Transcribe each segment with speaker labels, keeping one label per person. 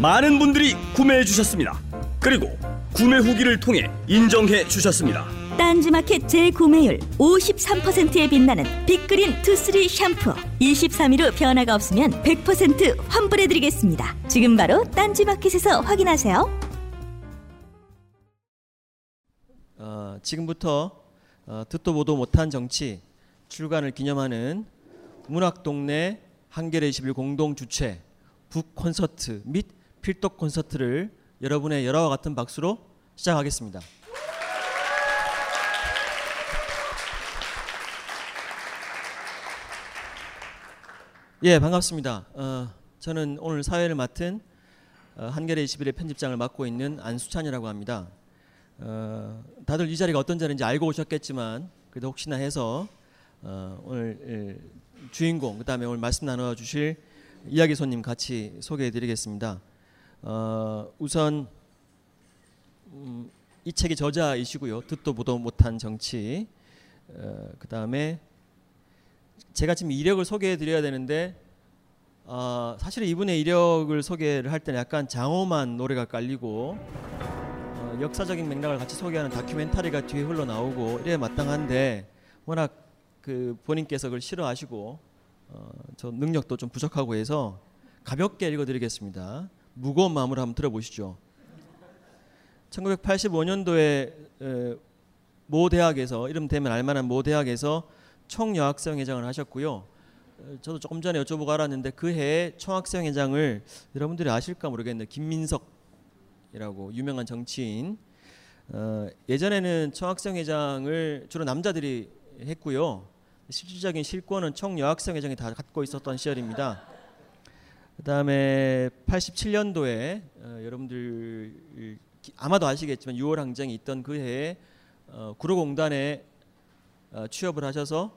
Speaker 1: 많은 분들이 구매해 주셨습니다. 그리고 구매 후기를 통해 인정해 주셨습니다.
Speaker 2: 딴지마켓 재구매율 53%에 빛나는 빅그린 투쓰리 샴푸 23일 후 변화가 없으면 100% 환불해드리겠습니다 지금 바로 딴지마켓에서 확인하세요
Speaker 3: 어, 지금부터 어, 듣도 보도 못한 정치 출간을 기념하는 문학동네 한겨레 21 공동 주최 북 콘서트 및 필독 콘서트를 여러분의 열화와 같은 박수로 시작하겠습니다. 예, 반갑습니다. 어, 저는 오늘 사회를 맡은 어, 한겨레 21의 편집장을 맡고 있는 안수찬이라고 합니다. 어, 다들 이 자리가 어떤 자리인지 알고 오셨겠지만 그래도 혹시나 해서 어, 오늘 예, 주인공 그다음에 오늘 말씀 나눠 주실 이야기 손님 같이 소개해 드리겠습니다. 어, 우선 음, 이 책의 저자이시고요. 듣도 보도 못한 정치. 어, 그 다음에 제가 지금 이력을 소개해 드려야 되는데 어, 사실 이분의 이력을 소개를 할 때는 약간 장엄한 노래가 깔리고 어, 역사적인 맥락을 같이 소개하는 다큐멘터리가 뒤에 흘러나오고 이래 마땅한데 워낙 그 본인께서 그걸 싫어하시고 어, 저 능력도 좀 부족하고 해서 가볍게 읽어드리겠습니다. 무거운 마음으로 한번 들어보시죠. 1985년도에 에, 모 대학에서 이름 되면 알만한 모 대학에서 총여학생 회장을 하셨고요. 어, 저도 조금 전에 여쭤보고 알았는데 그 해에 총학생 회장을 여러분들이 아실까 모르겠는데 김민석이라고 유명한 정치인. 어, 예전에는 총학생 회장을 주로 남자들이 했고요. 실질적인 실권은 총여학생 회장이 다 갖고 있었던 시절입니다. 그다음에 87년도에 어, 여러분들 아마도 아시겠지만 6월 항쟁이 있던 그 해에 어, 구로공단에 어, 취업을 하셔서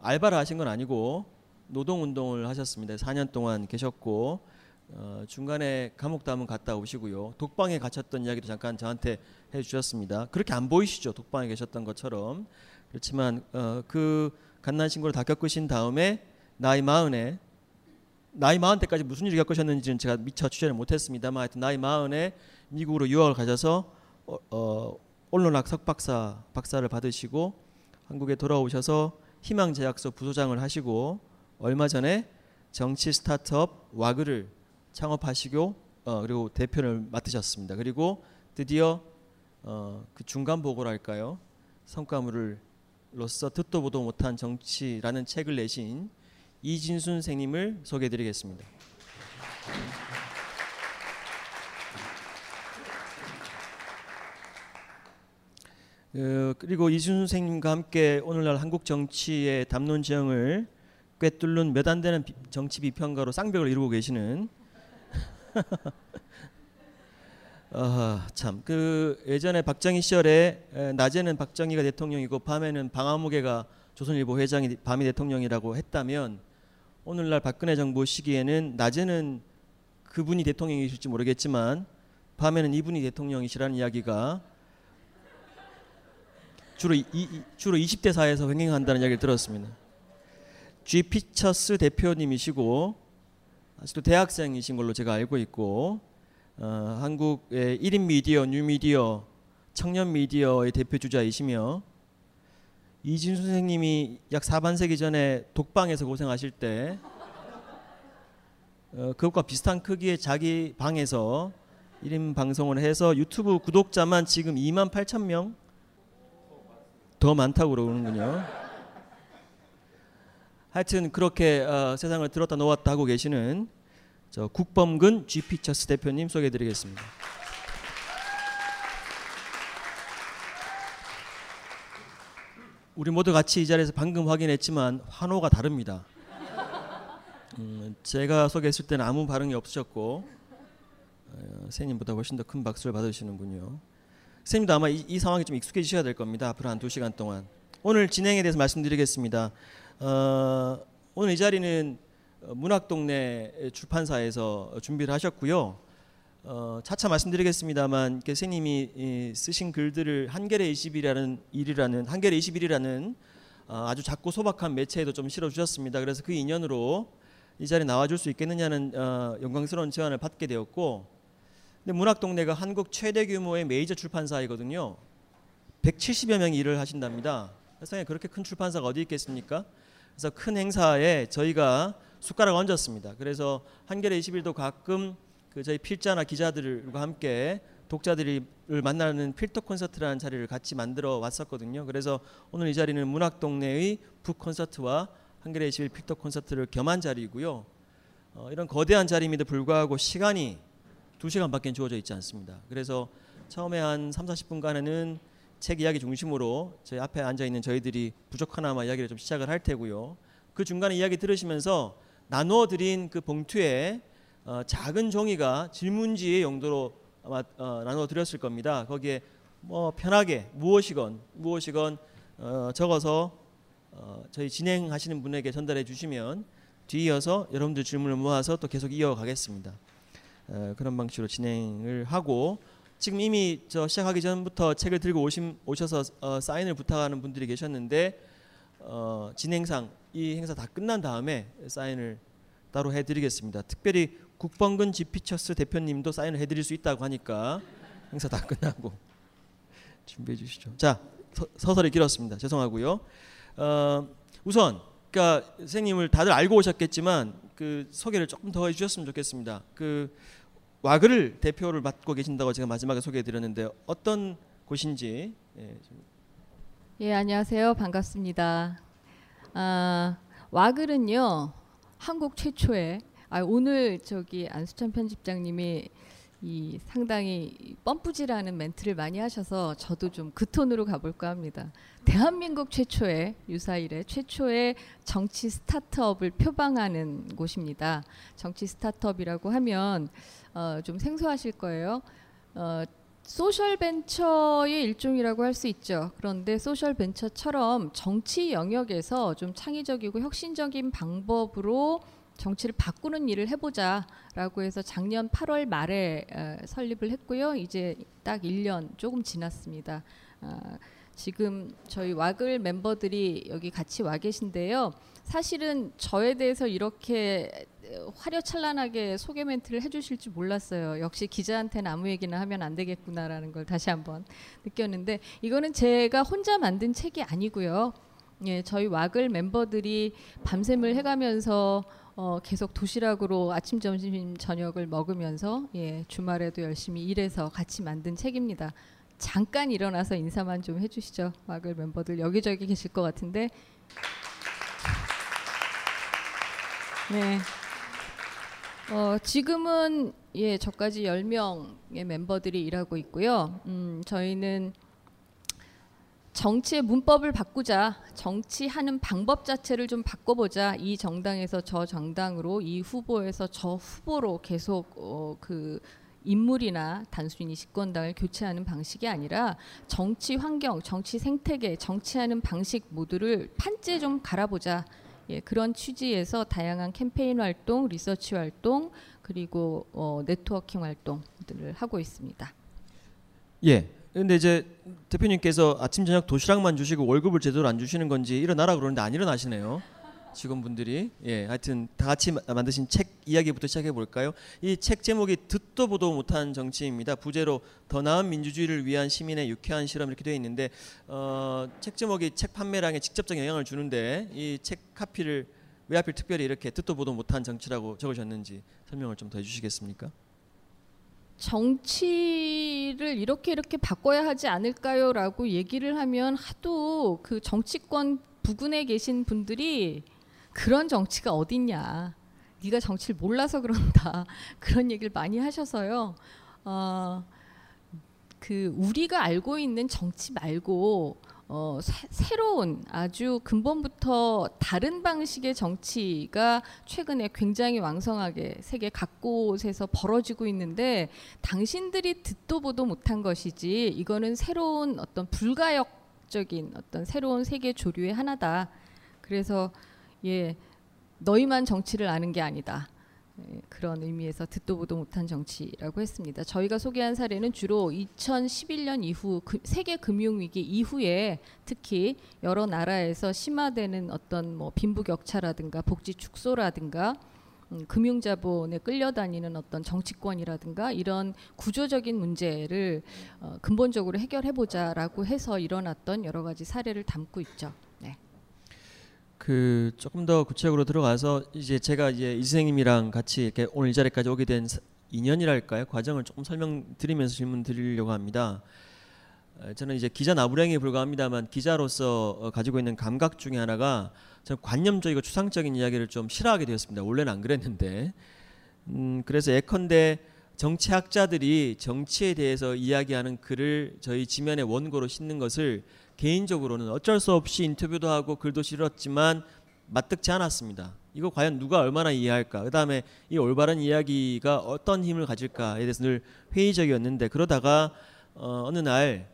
Speaker 3: 알바를 하신 건 아니고 노동운동을 하셨습니다. 4년 동안 계셨고 어, 중간에 감옥도 한번 갔다 오시고요. 독방에 갇혔던 이야기도 잠깐 저한테 해주셨습니다. 그렇게 안 보이시죠? 독방에 계셨던 것처럼 그렇지만 어, 그 갓난 신고를 다 겪으신 다음에 나이 마흔에 나이 마흔 때까지 무슨 일을 겪으셨는지는 제가 미처 취재를 못했습니다만 하여튼 나이 마흔에 미국으로 유학을 가셔서 어, 어, 언론학 석박사 박사를 받으시고 한국에 돌아오셔서 희망제약소 부소장을 하시고 얼마 전에 정치 스타트업 와그를 창업하시고 어, 그리고 대표를 맡으셨습니다. 그리고 드디어 어, 그 중간 보고랄까요 성과물로서 듣도 보도 못한 정치라는 책을 내신 이진순 선생님을 소개해드리겠습니다. 어, 그리고 이준수 선생님과 함께 오늘날 한국 정치의 담론 지형을 꿰뚫는 몇 안 되는 비, 정치 비평가로 쌍벽을 이루고 계시는 어, 참그 예전에 박정희 시절에 에, 낮에는 박정희가 대통령이고 밤에는 방아무개가 조선일보 회장이 밤이 대통령이라고 했다면 오늘날 박근혜 정부 시기에는 낮에는 그분이 대통령이실지 모르겠지만 밤에는 이분이 대통령이시라는 이야기가 주로 이, 이, 주로 20대 사회에서 횡행한다는 이야기를 들었습니다. G Pictures 대표님이시고 아직도 대학생이신 걸로 제가 알고 있고 어, 한국의 1인 미디어, 뉴 미디어, 청년 미디어의 대표 주자이시며 이진수 선생님이 약 4반세기 전에 독방에서 고생하실 때 어, 그것과 비슷한 크기의 자기 방에서 1인 방송을 해서 유튜브 구독자만 지금 2만 8천 명 더 많다고 그러는군요. 하여튼 그렇게 어, 세상을 들었다 놓았다 하고 계시는 저 국범근 G피처스 대표님 소개해드리겠습니다. 우리 모두 같이 이 자리에서 방금 확인했지만 환호가 다릅니다. 음, 제가 소개했을 때는 아무 반응이 없으셨고 어, 선생님보다 훨씬 더 큰 박수를 받으시는군요. 선생님도 아마 이, 이 상황에 좀 익숙해지셔야 될 겁니다. 앞으로 한 두 시간 동안 오늘 진행에 대해서 말씀드리겠습니다. 어, 오늘 이 자리는 어, 문학동네 출판사에서 준비를 하셨고요. 어, 차차 말씀드리겠습니다만 선생님이 이, 쓰신 글들을 한겨레 20일이라는 일이라는 한겨레 21이라는 어, 아주 작고 소박한 매체에도 좀 실어 주셨습니다. 그래서 그 인연으로 이 자리에 나와 줄 수 있겠느냐는 어, 영광스러운 제안을 받게 되었고, 근데 문학 동네가 한국 최대 규모의 메이저 출판사이거든요. 170여 명이 일을 하신답니다. 세상에 그렇게 큰 출판사가 어디 있겠습니까? 그래서 큰 행사에 저희가 숟가락 얹었습니다. 그래서 한겨레 21도 가끔 그 저희 필자나 기자들과 함께 독자들을 만나는 필터 콘서트라는 자리를 같이 만들어 왔었거든요. 그래서 오늘 이 자리는 문학 동네의 북 콘서트와 한겨레 21 필터 콘서트를 겸한 자리이고요. 어, 이런 거대한 자리임에도 불구하고 시간이 2시간밖에 주어져 있지 않습니다. 그래서 처음에 한 3, 40분간은 책 이야기 중심으로 저희 앞에 앉아 있는 저희들이 부족하나마 이야기를 좀 시작을 할 테고요. 그 중간에 이야기 들으시면서 나누어 드린 그 봉투에 어, 작은 종이가 질문지의 용도로 아마 어, 나누어 드렸을 겁니다. 거기에 뭐 편하게 무엇이건 무엇이건 어, 적어서 어, 저희 진행하시는 분에게 전달해 주시면 뒤이어서 여러분들 질문을 모아서 또 계속 이어가겠습니다. 어, 그런 방식으로 진행을 하고 지금 이미 저 시작하기 전부터 책을 들고 오신, 오셔서 어, 사인을 부탁하는 분들이 계셨는데 어, 진행상 이 행사 다 끝난 다음에 사인을 따로 해드리겠습니다. 특별히 국번근 지피처스 대표님도 사인을 해드릴 수 있다고 하니까 행사 다 끝나고 준비해 주시죠. 자 서, 서설이 길었습니다. 죄송하고요. 어, 우선 그러니까 선생님을 다들 알고 오셨겠지만 그 소개를 조금 더 해주셨으면 좋겠습니다. 그 와그를 대표를 맡고 계신다고 제가 마지막에 소개해드렸는데 어떤 곳인지 예, 좀
Speaker 4: 예, 안녕하세요. 반갑습니다. 아, 와글은요. 한국 최초의 아, 오늘 저기 안수찬 편집장님이 이 상당히 뻠뿌질하는 멘트를 많이 하셔서 저도 좀 그 톤으로 가볼까 합니다. 대한민국 최초의 유사 이래 최초의 정치 스타트업을 표방하는 곳입니다. 정치 스타트업이라고 하면 어, 좀 생소하실 거예요. 어, 소셜 벤처의 일종이라고 할 수 있죠. 그런데 소셜 벤처처럼 정치 영역에서 좀 창의적이고 혁신적인 방법으로 정치를 바꾸는 일을 해보자라고 해서 작년 8월 말에 어, 설립을 했고요. 이제 딱 1년 조금 지났습니다. 아, 지금 저희 와글 멤버들이 여기 같이 와 계신데요. 사실은 저에 대해서 이렇게 화려찬란하게 소개 멘트를 해주실 줄 몰랐어요. 역시 기자한테는 아무 얘기나 하면 안 되겠구나라는 걸 다시 한번 느꼈는데 이거는 제가 혼자 만든 책이 아니고요. 예, 저희 와글 멤버들이 밤샘을 해가면서 어, 계속 도시락으로 아침, 점심, 저녁을 먹으면서 예, 주말에도 열심히 일해서 같이 만든 책입니다. 잠깐 일어나서 인사만 좀 해주시죠. 와글 멤버들 여기저기 계실 것 같은데. 네. 어, 지금은 예, 저까지 10명의 멤버들이 일하고 있고요. 음, 저희는 정치의 문법을 바꾸자, 정치하는 방법 자체를 좀 바꿔보자. 이 정당에서 저 정당으로, 이 후보에서 저 후보로 계속 어, 그 인물이나 단순히 집권당을 교체하는 방식이 아니라 정치 환경, 정치 생태계, 정치하는 방식 모두를 판째 좀 갈아보자. 예, 그런 취지에서 다양한 캠페인 활동, 리서치 활동, 그리고 어, 네트워킹 활동들을 하고 있습니다.
Speaker 3: 예. 근데 이제 대표님께서 아침 저녁 도시락만 주시고 월급을 제대로 안 주시는 건지 일어나라 그러는데 안 일어나시네요. 직원분들이 예 하여튼 다 같이 마- 만드신 책 이야기부터 시작해 볼까요? 이 책 제목이 듣도 보도 못한 정치입니다. 부제로 더 나은 민주주의를 위한 시민의 유쾌한 실험 이렇게 되어 있는데 어, 책 제목이 책 판매량에 직접적 영향을 주는데 이 책 카피를 왜 하필 특별히 이렇게 듣도 보도 못한 정치라고 적으셨는지 설명을 좀 더 해주시겠습니까?
Speaker 4: 정치를 이렇게 이렇게 바꿔야 하지 않을까요라고 얘기를 하면 하도 그 정치권 부근에 계신 분들이 그런 정치가 어딨냐. 네가 정치를 몰라서 그런다. 그런 얘기를 많이 하셔서요. 어, 그 우리가 알고 있는 정치 말고 어, 새, 새로운 아주 근본부터 다른 방식의 정치가 최근에 굉장히 왕성하게 세계 각곳에서 벌어지고 있는데 당신들이 듣도 보도 못한 것이지 이거는 새로운 어떤 불가역적인 어떤 새로운 세계 조류의 하나다. 그래서 예 너희만 정치를 아는 게 아니다. 예, 그런 의미에서 듣도 보도 못한 정치라고 했습니다. 저희가 소개한 사례는 주로 2011년 이후 그 세계 금융 위기 이후에 특히 여러 나라에서 심화되는 어떤 뭐 빈부 격차라든가 복지 축소라든가 음, 금융 자본에 끌려다니는 어떤 정치권이라든가 이런 구조적인 문제를 어, 근본적으로 해결해 보자라고 해서 일어났던 여러 가지 사례를 담고 있죠. 네.
Speaker 3: 그 조금 더 구체적으로 들어가서 이제 제가 이제 이 선생님이랑 같이 이렇게 오늘 이 자리까지 오게 된 사- 인연이랄까요 과정을 조금 설명드리면서 질문 드리려고 합니다. 어, 저는 이제 기자 나부랭에 불과합니다만 기자로서 어, 가지고 있는 감각 중에 하나가 저는 관념적이고 추상적인 이야기를 좀 싫어하게 되었습니다. 원래는 안 그랬는데 음, 그래서 예컨대 정치학자들이 정치에 대해서 이야기하는 글을 저희 지면에 원고로 싣는 것을 개인적으로는 어쩔 수 없이 인터뷰도 하고 글도 실었지만 맞득지 않았습니다. 이거 과연 누가 얼마나 이해할까? 그다음에 이 올바른 이야기가 어떤 힘을 가질까에 대해서 늘 회의적이었는데 그러다가 어, 어느 날그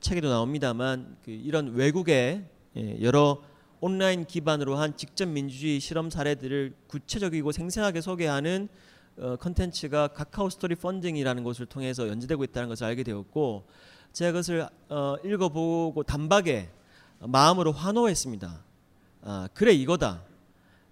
Speaker 3: 책에도 나옵니다만 그 이런 외국의 예, 여러 온라인 기반으로 한 직접 민주주의 실험 사례들을 구체적이고 생생하게 소개하는 어, 컨텐츠가 카카오 스토리 펀딩이라는 것을 통해서 연재되고 있다는 것을 알게 되었고 제가 그것을 어, 읽어보고 단박에 마음으로 환호했습니다. 아, 그래 이거다.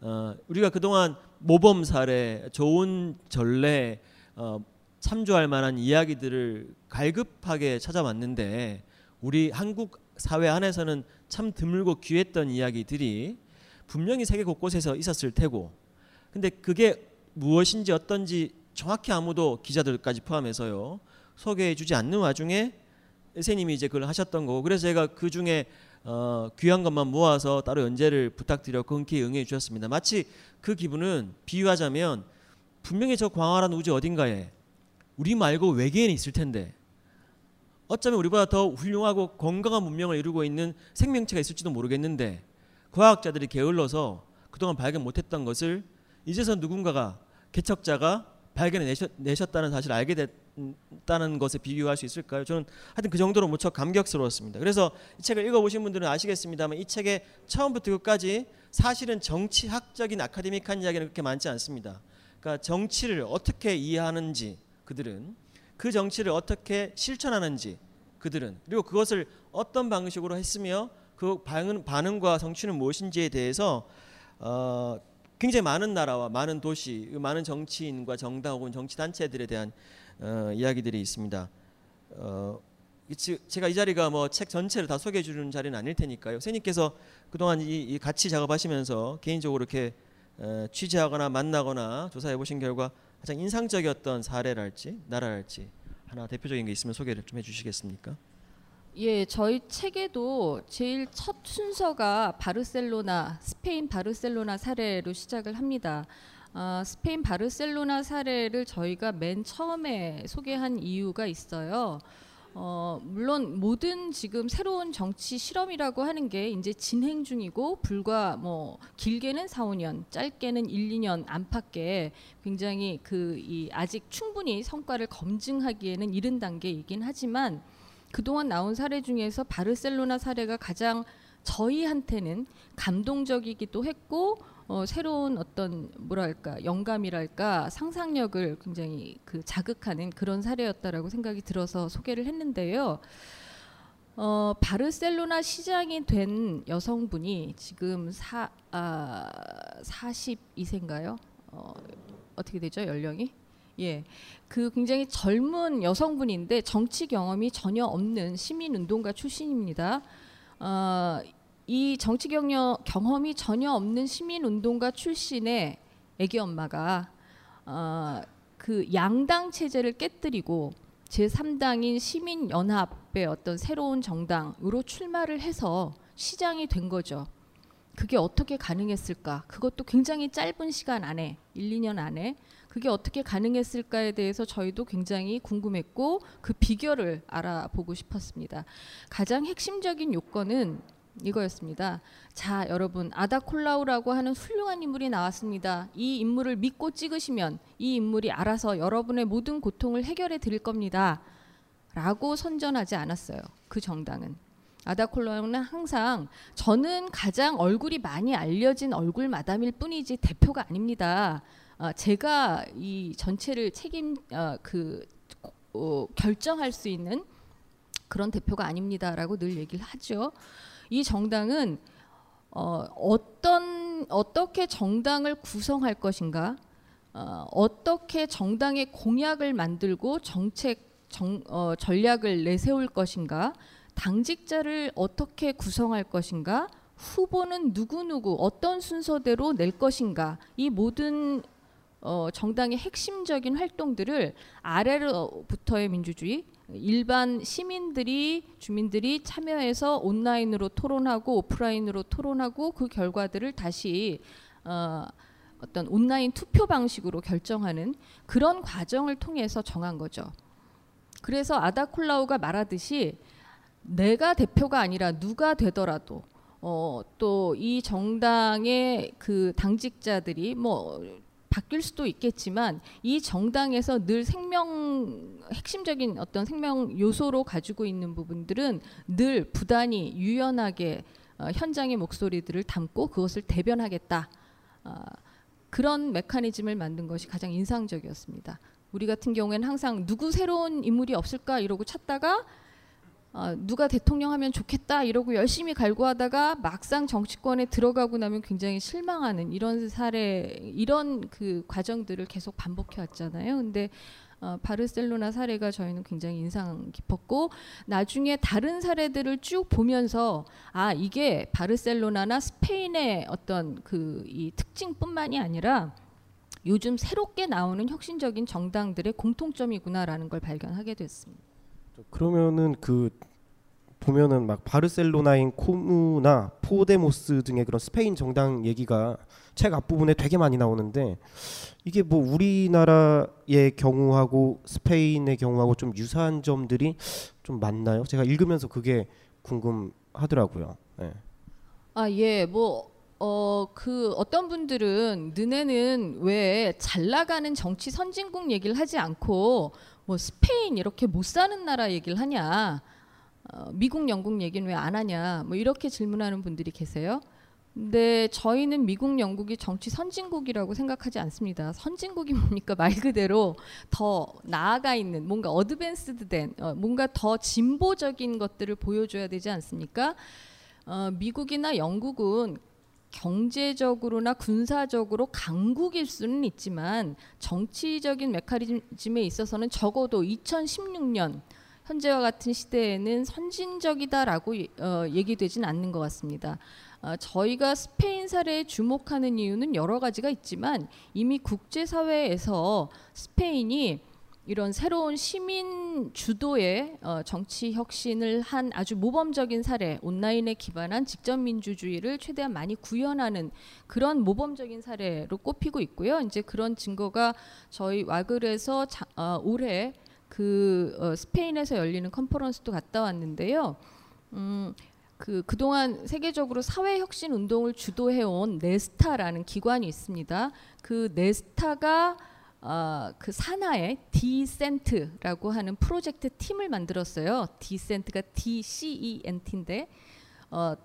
Speaker 3: 어, 우리가 그동안 모범 사례, 좋은 전례, 어, 참조할 만한 이야기들을 갈급하게 찾아왔는데 우리 한국 사회 안에서는 참 드물고 귀했던 이야기들이 분명히 세계 곳곳에서 있었을 테고 근데 그게 무엇인지 어떤지 정확히 아무도 기자들까지 포함해서요 소개해 주지 않는 와중에 선생님이 이제 그걸 하셨던 거고 그래서 제가 그 중에 어, 귀한 것만 모아서 따로 연재를 부탁드렸고 흔쾌히 응해 주셨습니다. 마치 그 기분은 비유하자면 분명히 저 광활한 우주 어딘가에 우리 말고 외계인이 있을 텐데 어쩌면 우리보다 더 훌륭하고 건강한 문명을 이루고 있는 생명체가 있을지도 모르겠는데 과학자들이 게을러서 그동안 발견 못했던 것을 이제서 누군가가 개척자가 발견해 내셨, 내셨다는 사실을 알게 됐다는 것에 비교할 수 있을까요? 저는 하여튼 그 정도로 무척 감격스러웠습니다. 그래서 이 책을 읽어보신 분들은 아시겠습니다만 이 책의 처음부터 끝까지 사실은 정치학적인 아카데믹한 이야기는 그렇게 많지 않습니다. 그러니까 정치를 어떻게 이해하는지 그들은 그 정치를 어떻게 실천하는지 그들은 그리고 그것을 어떤 방식으로 했으며 그 반응, 반응과 성취는 무엇인지에 대해서 어, 굉장히 많은 나라와 많은 도시, 많은 정치인과 정당 혹은 정치 단체들에 대한 어, 이야기들이 있습니다. 어, 제가 이 자리가 뭐 책 전체를 다 소개해 주는 자리는 아닐 테니까요. 선생님께서 그동안 이, 이 같이 작업하시면서 개인적으로 이렇게 어, 취재하거나 만나거나 조사해 보신 결과 가장 인상적이었던 사례랄지 나라랄지 하나 대표적인 게 있으면 소개를 좀 해주시겠습니까?
Speaker 4: 예, 저희 책에도 제일 첫 순서가 바르셀로나, 스페인 바르셀로나 사례로 시작을 합니다. 아, 스페인 바르셀로나 사례를 저희가 맨 처음에 소개한 이유가 있어요. 어, 물론 모든 지금 새로운 정치 실험이라고 하는 게 이제 진행 중이고 불과 뭐 길게는 4, 5년, 짧게는 1, 2년 안팎에 굉장히 그 이 아직 충분히 성과를 검증하기에는 이른 단계이긴 하지만 그동안 나온 사례 중에서 바르셀로나 사례가 가장 저희한테는 감동적이기도 했고 어, 새로운 어떤 뭐랄까 영감이랄까 상상력을 굉장히 그 자극하는 그런 사례였다라고 생각이 들어서 소개를 했는데요. 어, 바르셀로나 시장이 된 여성분이 지금 사, 아, 42세인가요? 어, 어떻게 되죠 연령이? 예, 그 굉장히 젊은 여성분인데 정치 경험이 전혀 없는 시민 운동가 출신입니다. 어, 이 정치 경력, 경험이 전혀 없는 시민 운동가 출신의 애기 엄마가 어, 그 양당 체제를 깨뜨리고 제 3당인 시민 연합의 어떤 새로운 정당으로 출마를 해서 시장이 된 거죠. 그게 어떻게 가능했을까? 그것도 굉장히 짧은 시간 안에 1, 2년 안에 그게 어떻게 가능했을까에 대해서 저희도 굉장히 궁금했고 그 비결을 알아보고 싶었습니다. 가장 핵심적인 요건은 이거였습니다. 자, 여러분 아다 콜라우라고 하는 훌륭한 인물이 나왔습니다. 이 인물을 믿고 찍으시면 이 인물이 알아서 여러분의 모든 고통을 해결해 드릴 겁니다. 라고 선전하지 않았어요. 그 정당은. 아다 콜라우는 항상 저는 가장 얼굴이 많이 알려진 얼굴 마담일 뿐이지 대표가 아닙니다. 어, 제가 이 전체를 책임 어, 그 어, 결정할 수 있는 그런 대표가 아닙니다라고 늘 얘기를 하죠. 이 정당은 어, 어떤 어떻게 정당을 구성할 것인가, 어, 어떻게 정당의 공약을 만들고 정책 정, 어, 전략을 내세울 것인가, 당직자를 어떻게 구성할 것인가, 후보는 누구 누구 어떤 순서대로 낼 것인가, 이 모든 어, 정당의 핵심적인 활동들을 아래로부터의 민주주의, 일반 시민들이 주민들이 참여해서 온라인으로 토론하고 오프라인으로 토론하고 그 결과들을 다시 어, 어떤 온라인 투표 방식으로 결정하는 그런 과정을 통해서 정한 거죠. 그래서 아다콜라우가 말하듯이 내가 대표가 아니라 누가 되더라도 어, 또 이 정당의 그 당직자들이 뭐 바뀔 수도 있겠지만 이 정당에서 늘 생명 핵심적인 어떤 생명 요소로 가지고 있는 부분들은 늘 부단히 유연하게 어, 현장의 목소리들을 담고 그것을 대변하겠다. 어, 그런 메커니즘을 만든 것이 가장 인상적이었습니다. 우리 같은 경우에는 항상 누구 새로운 인물이 없을까 이러고 찾다가 어, 누가 대통령 하면 좋겠다 이러고 열심히 갈구하다가 막상 정치권에 들어가고 나면 굉장히 실망하는 이런 사례 이런 그 과정들을 계속 반복해 왔잖아요. 근데 어, 바르셀로나 사례가 저희는 굉장히 인상 깊었고 나중에 다른 사례들을 쭉 보면서 아 이게 바르셀로나나 스페인의 어떤 그 이 특징뿐만이 아니라 요즘 새롭게 나오는 혁신적인 정당들의 공통점이구나라는 걸 발견하게 됐습니다.
Speaker 5: 그러면은 그 보면은 막 바르셀로나 인 코무나 포데모스 등의 그런 스페인 정당 얘기가 책 앞부분에 되게 많이 나오는데 이게 뭐 우리나라의 경우하고 스페인의 경우하고 좀 유사한 점들이 좀 많나요? 제가 읽으면서 그게 궁금하더라고요. 네.
Speaker 4: 아, 예. 뭐 어, 그 어떤 분들은 너네는 왜 잘 나가는 정치 선진국 얘기를 하지 않고 뭐 스페인 이렇게 못 사는 나라 얘기를 하냐? 어, 미국, 영국 얘기는 왜 안 하냐? 뭐 이렇게 질문하는 분들이 계세요. 근데 저희는 미국, 영국이 정치 선진국이라고 생각하지 않습니다. 선진국이 뭡니까 말 그대로 더 나아가 있는 뭔가 어드밴스드된 어, 뭔가 더 진보적인 것들을 보여줘야 되지 않습니까? 어, 미국이나 영국은 경제적으로나 군사적으로 강국일 수는 있지만 정치적인 메커니즘에 있어서는 적어도 2016년 현재와 같은 시대에는 선진적이다라고 어, 얘기되진 않는 것 같습니다. 어, 저희가 스페인 사례에 주목하는 이유는 여러 가지가 있지만 이미 국제사회에서 스페인이 이런 새로운 시민 주도의 어, 정치 혁신을 한 아주 모범적인 사례, 온라인에 기반한 직접 민주주의를 최대한 많이 구현하는 그런 모범적인 사례로 꼽히고 있고요. 이제 그런 증거가 저희 와글에서 자, 어, 올해 그 어, 스페인에서 열리는 컨퍼런스도 갔다 왔는데요. 음, 그 그동안 세계적으로 사회 혁신 운동을 주도해 온 네스타라는 기관이 있습니다. 그 네스타가 어, 그 산하에 디센트라고 하는 프로젝트 팀을 만들었어요. 디센트가 DCENT인데 어,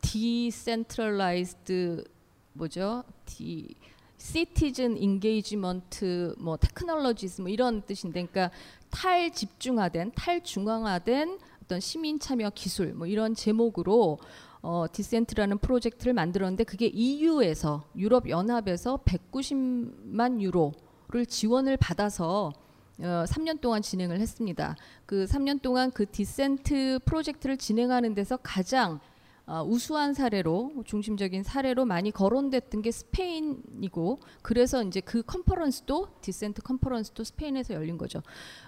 Speaker 4: decentralized 뭐죠? de citizen engagement 뭐 technologies 뭐 이런 뜻인데 그러니까 탈집중화된 탈중앙화된 어떤 시민 참여 기술 뭐 이런 제목으로 어, 디센트라는 프로젝트를 만들었는데 그게 EU에서 유럽 연합에서 190만 유로 를 지원을 받아서 어, 3년 동안 진행을 했습니다. 그 3년 동안 그 디센트 프로젝트를 진행하는 데서 가장 어, 우수한 사례로 중심적인 사례로 많이 거론됐던 게 스페인이고 그래서 이제 그 컨퍼런스도 디센트 컨퍼런스도 스페인에서 열린 거죠.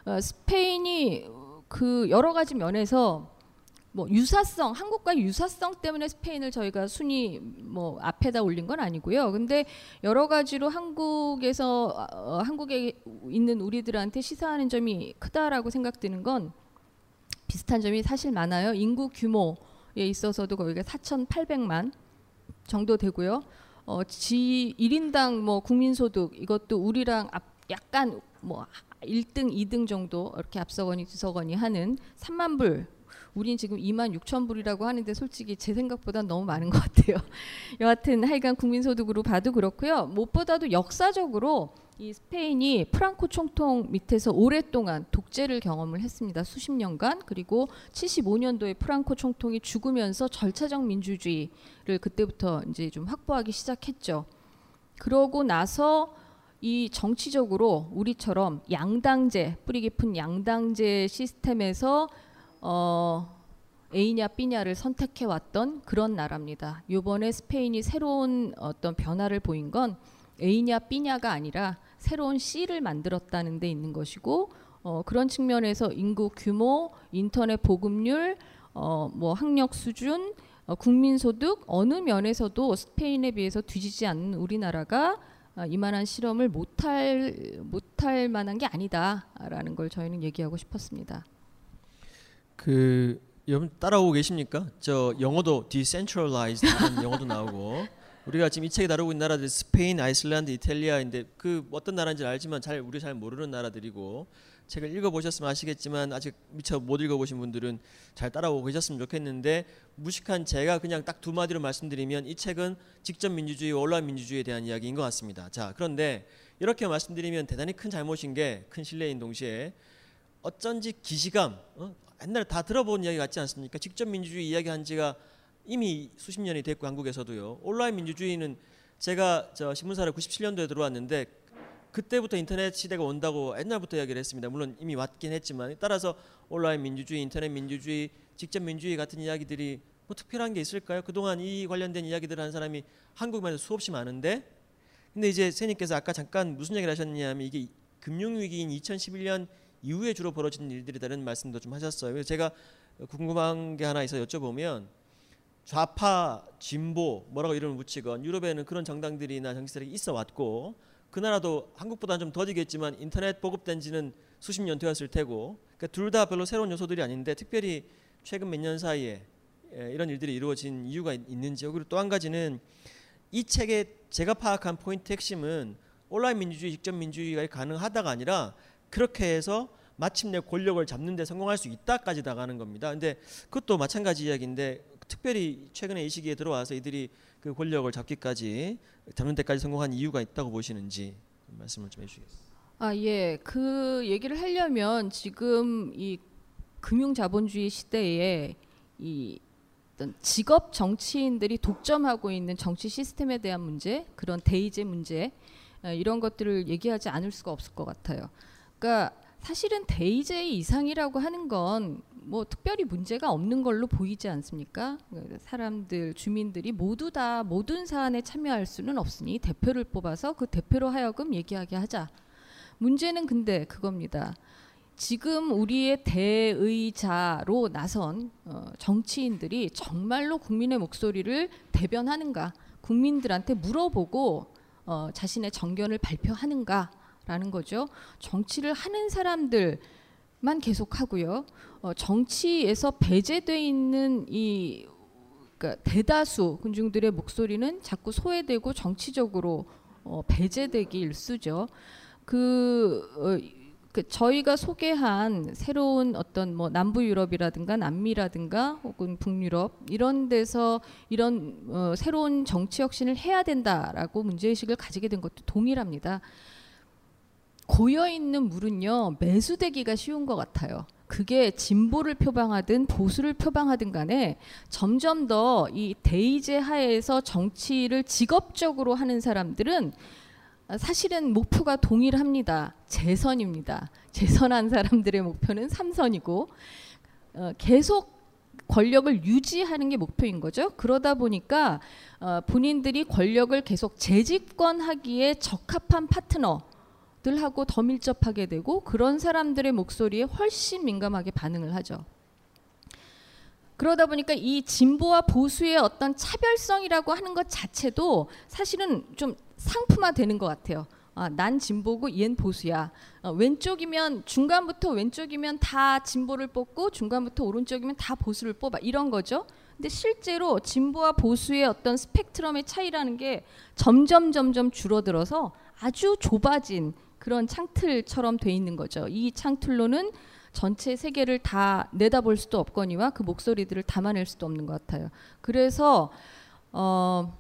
Speaker 4: 어, 스페인이 그 여러 가지 면에서 뭐 유사성 한국과 유사성 때문에 스페인을 저희가 순위 뭐 앞에다 올린 건 아니고요. 근데 여러 가지로 한국에서 어, 한국에 있는 우리들한테 시사하는 점이 크다라고 생각드는 건 비슷한 점이 사실 많아요. 인구 규모에 있어서도 거기가 4,800만 정도 되고요. 어, 지 1인당 뭐 국민 소득 이것도 우리랑 앞, 약간 뭐 1등, 2등 정도 이렇게 앞서거니 뒤서거니 하는 3만 불. 우린 지금 2만 6천 불이라고 하는데 솔직히 제 생각보다 너무 많은 것 같아요. 여하튼 하여간 국민소득으로 봐도 그렇고요. 무엇보다도 역사적으로 이 스페인이 프랑코 총통 밑에서 오랫동안 독재를 경험을 했습니다. 수십 년간. 그리고 75년도에 프랑코 총통이 죽으면서 절차적 민주주의를 그때부터 이제 좀 확보하기 시작했죠. 그러고 나서 이 정치적으로 우리처럼 양당제 뿌리 깊은 양당제 시스템에서 어 A냐 B냐를 선택해 왔던 그런 나라입니다. 이번에 스페인이 새로운 어떤 변화를 보인 건 A냐 B냐가 아니라 새로운 C를 만들었다는 데 있는 것이고 어, 그런 측면에서 인구 규모, 인터넷 보급률, 어, 뭐 학력 수준, 어, 국민 소득 어느 면에서도 스페인에 비해서 뒤지지 않는 우리나라가 아, 이만한 실험을 못할 못할 만한 게 아니다라는 걸 저희는 얘기하고 싶었습니다.
Speaker 3: 그 여러분 따라오고 계십니까? 저 영어도 decentralized 영어도 나오고 우리가 지금 이 책에 다루고 있는 나라들 스페인, 아이슬란드, 이탈리아인데 그 어떤 나라인지 알지만 잘 우리 잘 모르는 나라들이고 책을 읽어보셨으면 아시겠지만 아직 미처 못 읽어보신 분들은 잘 따라오고 계셨으면 좋겠는데 무식한 제가 그냥 딱 두 마디로 말씀드리면 이 책은 직접 민주주의, 온라인 민주주의에 대한 이야기인 것 같습니다. 자 그런데 이렇게 말씀드리면 대단히 큰 잘못인 게큰 신뢰인 동시에 어쩐지 기시감 어? 옛날에 다 들어본 이야기 같지 않습니까? 직접 민주주의 이야기한 지가 이미 수십 년이 됐고 한국에서도요. 온라인 민주주의는 제가 저 신문사를 97년도에 들어왔는데 그때부터 인터넷 시대가 온다고 옛날부터 이야기를 했습니다. 물론 이미 왔긴 했지만 따라서 온라인 민주주의, 인터넷 민주주의, 직접 민주주의 같은 이야기들이 뭐 특별한 게 있을까요? 그동안 이 관련된 이야기들을 한 사람이 한국만 해도 수없이 많은데 근데 이제 세님께서 아까 잠깐 무슨 얘기를 하셨냐면 이게 금융위기인 2011년 이후에 주로 벌어진 일들이다는 말씀도 좀 하셨어요. 그래서 제가 궁금한 게 하나 있어 여쭤보면 좌파, 진보 뭐라고 이름을 붙이건 유럽에는 그런 정당들이나 정치세력이 있어 왔고 그 나라도 한국보다는 좀 더디겠지만 인터넷 보급된 지는 수십 년 되었을 테고 그러니까 둘 다 별로 새로운 요소들이 아닌데 특별히 최근 몇 년 사이에 예, 이런 일들이 이루어진 이유가 있는지요. 그리고 또 한 가지는 이 책의 제가 파악한 포인트 핵심은 온라인 민주주의, 직접 민주주의가 가능하다가 아니라 그렇게 해서 마침내 권력을 잡는 데 성공할 수 있다까지 나가는 겁니다. 근데 그것도 마찬가지 이야기인데 특별히 최근에 이 시기에 들어와서 이들이 그 권력을 잡기까지 잡는 데까지 성공한 이유가 있다고 보시는지 말씀을 좀 해주시겠어요?
Speaker 4: 아 예, 그 얘기를 하려면 지금 이 금융 자본주의 시대에 이 어떤 직업 정치인들이 독점하고 있는 정치 시스템에 대한 문제, 그런 대의제 문제 어, 이런 것들을 얘기하지 않을 수가 없을 것 같아요. 그러니까 사실은 대의제 이상이라고 하는 건 뭐 특별히 문제가 없는 걸로 보이지 않습니까? 사람들 주민들이 모두 다 모든 사안에 참여할 수는 없으니 대표를 뽑아서 그 대표로 하여금 얘기하게 하자. 문제는 근데 그겁니다. 지금 우리의 대의자로 나선 어, 정치인들이 정말로 국민의 목소리를 대변하는가, 국민들한테 물어보고 어, 자신의 정견을 발표하는가 라는 거죠. 정치를 하는 사람들만 계속 하고요. 어, 정치에서 배제돼 있는 이 그러니까 대다수 군중들의 목소리는 자꾸 소외되고 정치적으로 어, 배제되기 일쑤죠. 그, 어, 그 저희가 소개한 새로운 어떤 뭐 남부 유럽이라든가 남미라든가 혹은 북유럽 이런 데서 이런 어, 새로운 정치 혁신을 해야 된다라고 문제의식을 가지게 된 것도 동일합니다. 고여 있는 물은요 매수되기가 쉬운 것 같아요. 그게 진보를 표방하든 보수를 표방하든 간에 점점 더 이 대의제 하에서 정치를 직업적으로 하는 사람들은 사실은 목표가 동일합니다. 재선입니다. 재선한 사람들의 목표는 삼선이고 어, 계속 권력을 유지하는 게 목표인 거죠. 그러다 보니까 어, 본인들이 권력을 계속 재집권하기에 적합한 파트너 들하고 더 밀접하게 되고 그런 사람들의 목소리에 훨씬 민감하게 반응을 하죠. 그러다 보니까 이 진보와 보수의 어떤 차별성이라고 하는 것 자체도 사실은 좀 상품화되는 것 같아요. 아, 난 진보고 얜 보수야. 어, 왼쪽이면 중간부터 왼쪽이면 다 진보를 뽑고 중간부터 오른쪽이면 다 보수를 뽑아 이런 거죠. 근데 실제로 진보와 보수의 어떤 스펙트럼의 차이라는 게 점점 점점 줄어들어서 아주 좁아진 그런 창틀처럼 돼 있는 거죠. 이 창틀로는 전체 세계를 다 내다볼 수도 없거니와 그 목소리들을 담아낼 수도 없는 것 같아요. 그래서 어,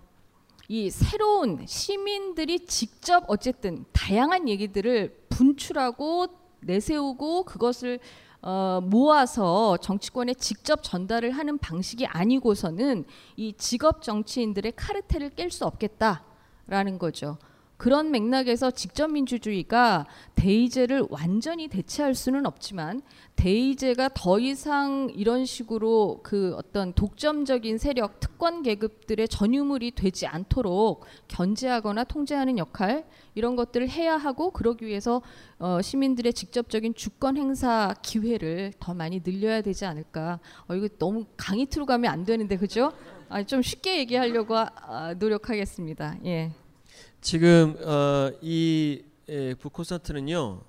Speaker 4: 이 새로운 시민들이 직접 어쨌든 다양한 얘기들을 분출하고 내세우고 그것을 어, 모아서 정치권에 직접 전달을 하는 방식이 아니고서는 이 직업 정치인들의 카르텔을 깰 수 없겠다라는 거죠. 그런 맥락에서 직접 민주주의가 대의제를 완전히 대체할 수는 없지만 대의제가 더 이상 이런 식으로 그 어떤 독점적인 세력 특권 계급들의 전유물이 되지 않도록 견제하거나 통제하는 역할 이런 것들을 해야 하고 그러기 위해서 어, 시민들의 직접적인 주권 행사 기회를 더 많이 늘려야 되지 않을까. 어, 이거 너무 강의투로 가면 안 되는데 그죠? 아, 좀 쉽게 얘기하려고 아, 노력하겠습니다. 예.
Speaker 3: 지금 어, 이 예, 북콘서트는요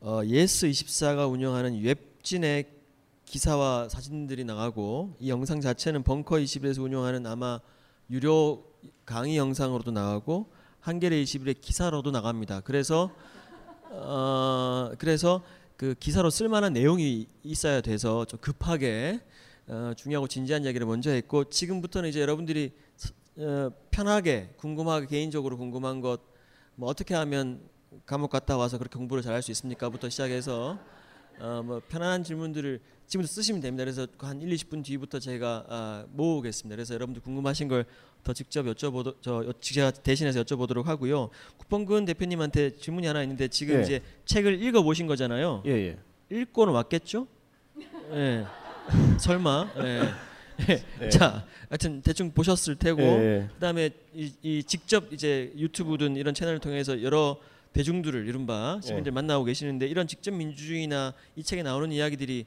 Speaker 3: 어, 예스 24가 운영하는 웹진의 기사와 사진들이 나가고 이 영상 자체는 벙커 21에서 운영하는 아마 유료 강의 영상으로도 나가고 한겨레 21의 기사로도 나갑니다. 그래서 어, 그래서 그 기사로 쓸만한 내용이 있어야 돼서 좀 급하게 어, 중요하고 진지한 이야기를 먼저 했고 지금부터는 이제 여러분들이 어, 편하게 궁금하게 개인적으로 궁금한 것 뭐 어떻게 하면 감옥 갔다 와서 그렇게 공부를 잘할 수 있습니까?부터 시작해서 어, 뭐 편안한 질문들을 지금부터 쓰시면 됩니다. 그래서 한 1, 20분 뒤부터 제가 아, 모으겠습니다. 그래서 여러분들 궁금하신 걸 더 직접 여쭤보도 저 제가 대신해서 여쭤보도록 하고요. 국범근 대표님한테 질문이 하나 있는데 지금
Speaker 5: 예.
Speaker 3: 이제 책을 읽어 보신 거잖아요.
Speaker 5: 예, 예.
Speaker 3: 읽고는 왔겠죠? 예. 설마. 예.
Speaker 5: 예.
Speaker 3: 자, 하여튼 대충 보셨을 테고
Speaker 5: 예, 예.
Speaker 3: 그다음에 이, 이 직접 이제 유튜브든 이런 채널을 통해서 여러 대중들을 이른바 시민들
Speaker 5: 예.
Speaker 3: 만나고 계시는데 이런 직접 민주주의나 이 책에 나오는 이야기들이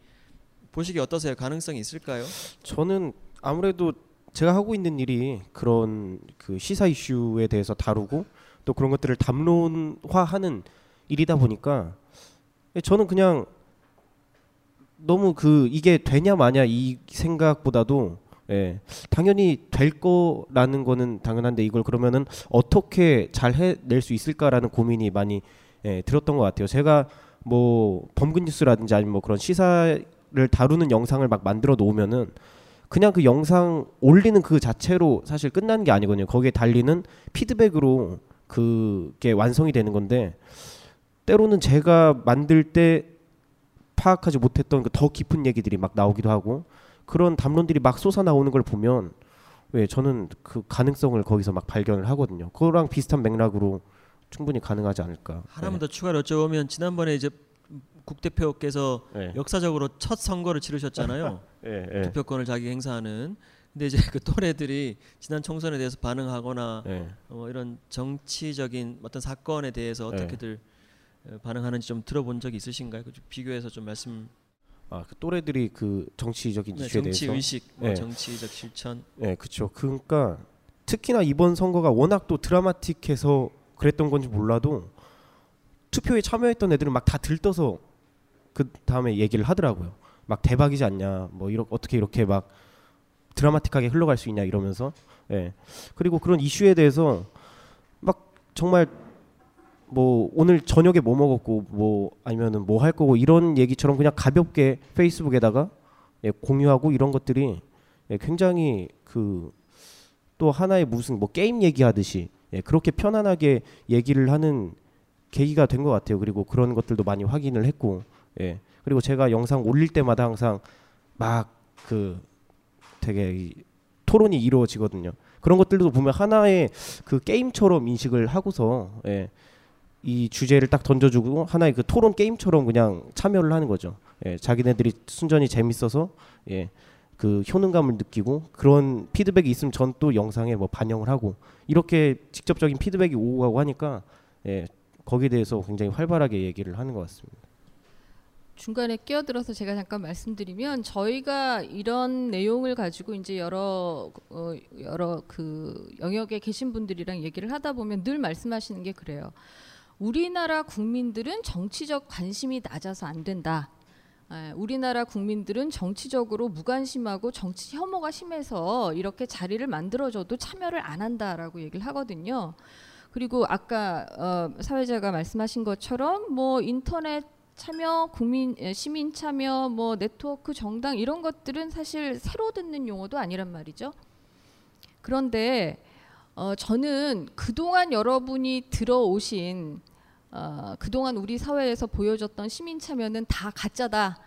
Speaker 3: 보시기 어떠세요? 가능성이 있을까요?
Speaker 5: 저는 아무래도 제가 하고 있는 일이 그런 그 시사 이슈에 대해서 다루고 또 그런 것들을 담론화하는 일이다 보니까 저는 그냥 너무 그 이게 되냐 마냐 이 생각보다도 예, 당연히 될 거라는 거는 당연한데 이걸 그러면은 어떻게 잘 해낼 수 있을까라는 고민이 많이 예, 들었던 것 같아요. 제가 뭐 범근 뉴스라든지 아니면 뭐 그런 시사를 다루는 영상을 막 만들어 놓으면은 그냥 그 영상 올리는 그 자체로 사실 끝나는 게 아니거든요. 거기에 달리는 피드백으로 그게 완성이 되는 건데 때로는 제가 만들 때 파악하지 못했던 그 더 깊은 얘기들이 막 나오기도 하고 그런 담론들이 막 솟아 나오는 걸 보면 왜 저는 그 가능성을 거기서 막 발견을 하거든요. 그거랑 비슷한 맥락으로 충분히 가능하지 않을까.
Speaker 3: 하나만 더 추가로 여쭤보면 지난번에 이제 국 대표께서
Speaker 5: 네.
Speaker 3: 역사적으로 첫 선거를 치르셨잖아요.
Speaker 5: 예, 예.
Speaker 3: 투표권을 자기 행사하는. 근데 이제 그 또래들이 지난 총선에 대해서 반응하거나
Speaker 5: 예.
Speaker 3: 어, 이런 정치적인 어떤 사건에 대해서
Speaker 5: 네.
Speaker 3: 어떻게들 어, 반응하는지 좀 들어본 적이 있으신가요? 그 비교해서 좀 말씀.
Speaker 5: 아, 그 또래들이 그 정치적인
Speaker 3: 네,
Speaker 5: 이슈에
Speaker 3: 정치
Speaker 5: 대해서
Speaker 3: 의식, 뭐
Speaker 5: 네.
Speaker 3: 정치적 실천.
Speaker 5: 예, 그렇죠. 그러니까 특히나 이번 선거가 워낙 또 드라마틱해서 그랬던 건지 몰라도 투표에 참여했던 애들은 막 다 들떠서 그 다음에 얘기를 하더라고요. 막 대박이지 않냐, 뭐 이렇게 어떻게 이렇게 막 드라마틱하게 흘러갈 수 있냐 이러면서, 예. 그리고 그런 이슈에 대해서 막 정말 뭐 오늘 저녁에 뭐 먹었고 뭐 아니면은 뭐 할 거고 이런 얘기처럼 그냥 가볍게 페이스북에다가 예, 공유하고 이런 것들이 예, 굉장히 그 또 하나의 무슨 뭐 게임 얘기하듯이 예, 그렇게 편안하게 얘기를 하는 계기가 된 것 같아요. 그리고 그런 것들도 많이 확인을 했고, 예. 그리고 제가 영상 올릴 때마다 항상 막 그 되게 이 토론이 이루어지거든요. 그런 것들도 보면 하나의 그 게임처럼 인식을 하고서 예. 이 주제를 딱 던져주고 하나의 그 토론 게임처럼 그냥 참여를 하는 거죠. 예, 자기네들이 순전히 재밌어서 예, 그 효능감을 느끼고 그런 피드백이 있으면 전 또 영상에 뭐 반영을 하고 이렇게 직접적인 피드백이 오고 가고 하니까 예, 거기에 대해서 굉장히 활발하게 얘기를 하는 것 같습니다.
Speaker 4: 중간에 끼어들어서 제가 잠깐 말씀드리면 저희가 이런 내용을 가지고 이제 여러 어, 여러 그 영역에 계신 분들이랑 얘기를 하다 보면 늘 말씀하시는 게 그래요. 우리나라 국민들은 정치적 관심이 낮아서 안 된다. 예, 우리나라 국민들은 정치적으로 무관심하고 정치 혐오가 심해서 이렇게 자리를 만들어줘도 참여를 안 한다라고 얘기를 하거든요. 그리고 아까 어, 사회자가 말씀하신 것처럼 뭐 인터넷 참여, 국민 예, 시민 참여, 뭐 네트워크 정당 이런 것들은 사실 새로 듣는 용어도 아니란 말이죠. 그런데 어, 저는 그동안 여러분이 들어오신 어, 그동안 우리 사회에서 보여줬던 시민 참여는 다 가짜다.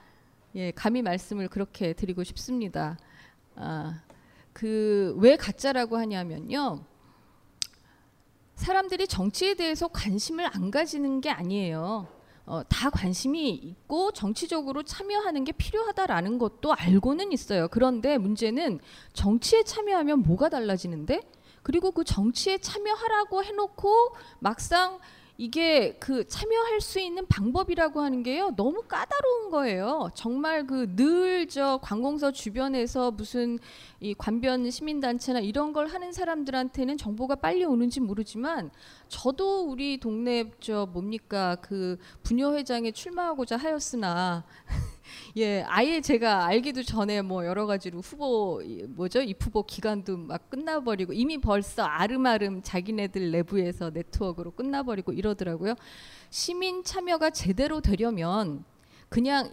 Speaker 4: 예, 감히 말씀을 그렇게 드리고 싶습니다. 아, 그 왜 가짜라고 하냐면요. 사람들이 정치에 대해서 관심을 안 가지는 게 아니에요. 어, 다 관심이 있고 정치적으로 참여하는 게 필요하다라는 것도 알고는 있어요. 그런데 문제는 정치에 참여하면 뭐가 달라지는데? 그리고 그 정치에 참여하라고 해놓고 막상 이게 그 참여할 수 있는 방법이라고 하는 게요 너무 까다로운 거예요. 정말 그 늘 저 관공서 주변에서 무슨 이 관변 시민단체나 이런 걸 하는 사람들한테는 정보가 빨리 오는지 모르지만 저도 우리 동네 저 뭡니까 그 부녀회장에 출마하고자 하였으나 예 아예 제가 알기도 전에 뭐 여러 가지로 후보 뭐죠? 입후보 기간도 막 끝나버리고 이미 벌써 아름아름 자기네들 내부에서 네트워크로 끝나버리고 이러더라고요. 시민 참여가 제대로 되려면 그냥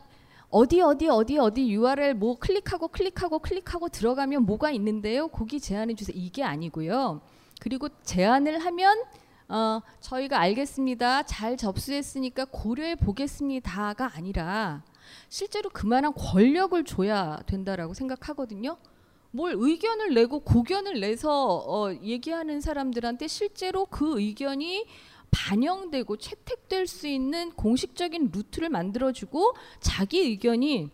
Speaker 4: 어디 어디 어디 어디 URL 뭐 클릭하고 클릭하고 클릭하고 들어가면 뭐가 있는데요? 거기 제안해 주세요. 이게 아니고요. 그리고 제안을 하면 어, 저희가 알겠습니다. 잘 접수했으니까 고려해 보겠습니다가 아니라 실제로 그만한 권력을 줘야 된다라고 생각하거든요. 뭘 의견을 내고 고견을 내서 어, 얘기하는 사람들한테 실제로 그 의견이 반영되고 채택될 수 있는 공식적인 루트를 만들어주고 자기 의견이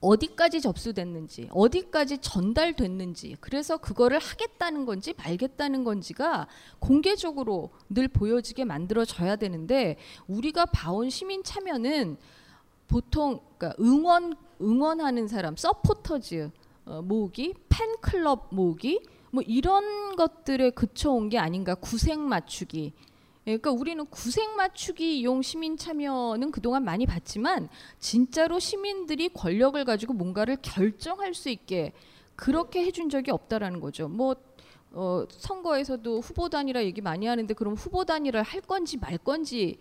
Speaker 4: 어디까지 접수됐는지, 어디까지 전달됐는지, 그래서 그거를 하겠다는 건지 말겠다는 건지가 공개적으로 늘 보여지게 만들어져야 되는데 우리가 봐온 시민 참여는 보통 그러니까 응원 응원하는 사람, 서포터즈 어, 모으기, 팬클럽 모으기, 뭐 이런 것들에 그쳐온 게 아닌가 구색 맞추기 예, 그러니까 우리는 구색 맞추기용 시민 참여는 그동안 많이 봤지만 진짜로 시민들이 권력을 가지고 뭔가를 결정할 수 있게 그렇게 해준 적이 없다라는 거죠. 뭐 어, 선거에서도 후보 단일화 얘기 많이 하는데 그럼 후보 단일화 할 건지 말 건지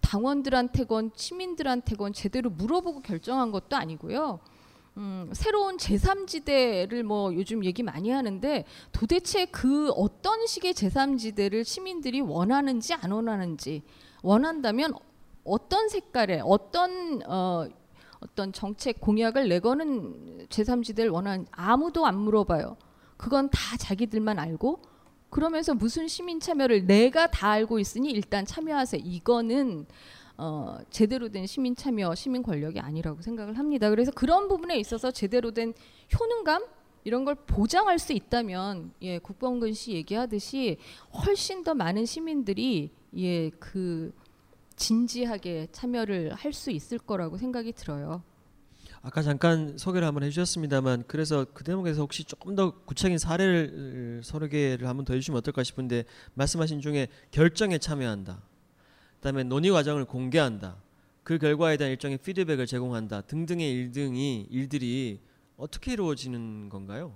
Speaker 4: 당원들한테건 시민들한테건 제대로 물어보고 결정한 것도 아니고요. 음, 새로운 제3지대를 뭐 요즘 얘기 많이 하는데 도대체 그 어떤 식의 제3지대를 시민들이 원하는지 안 원하는지 원한다면 어떤 색깔의 어떤 어, 어떤 정책 공약을 내거는 제3지대를 원하는 아무도 안 물어봐요. 그건 다 자기들만 알고 그러면서 무슨 시민 참여를 내가 다 알고 있으니 일단 참여하세요. 이거는 어, 제대로 된 시민 참여, 시민 권력이 아니라고 생각을 합니다. 그래서 그런 부분에 있어서 제대로 된 효능감 이런 걸 보장할 수 있다면 예, 국범근 씨 얘기하듯이 훨씬 더 많은 시민들이 예, 그 진지하게 참여를 할 수 있을 거라고 생각이 들어요.
Speaker 3: 아까 잠깐 소개를 한번 해주셨습니다만 그래서 그 대목에서 혹시 조금 더 구체적인 사례를 서너 개를 한번 더 해주시면 어떨까 싶은데 말씀하신 중에 결정에 참여한다. 그다음에 논의 과정을 공개한다. 그 결과에 대한 일정의 피드백을 제공한다. 등등의 일등이 일들이 어떻게 이루어지는 건가요?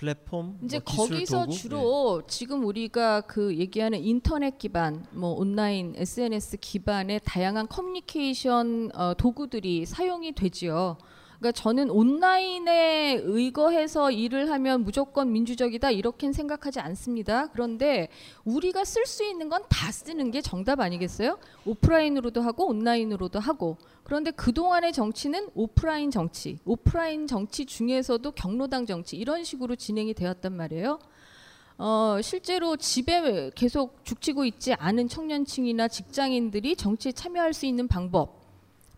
Speaker 3: 플랫폼,
Speaker 4: 이제
Speaker 3: 뭐
Speaker 4: 거기서
Speaker 3: 도구?
Speaker 4: 주로 지금 우리가 그 얘기하는 인터넷 기반, 뭐 온라인 SNS 기반의 다양한 커뮤니케이션 어, 도구들이 사용이 되지요. 그러니까 저는 온라인에 의거해서 일을 하면 무조건 민주적이다 이렇게는 생각하지 않습니다. 그런데 우리가 쓸 수 있는 건 다 쓰는 게 정답 아니겠어요? 오프라인으로도 하고 온라인으로도 하고 그런데 그동안의 정치는 오프라인 정치, 오프라인 정치 중에서도 경로당 정치 이런 식으로 진행이 되었단 말이에요. 어, 실제로 집에 계속 죽치고 있지 않은 청년층이나 직장인들이 정치에 참여할 수 있는 방법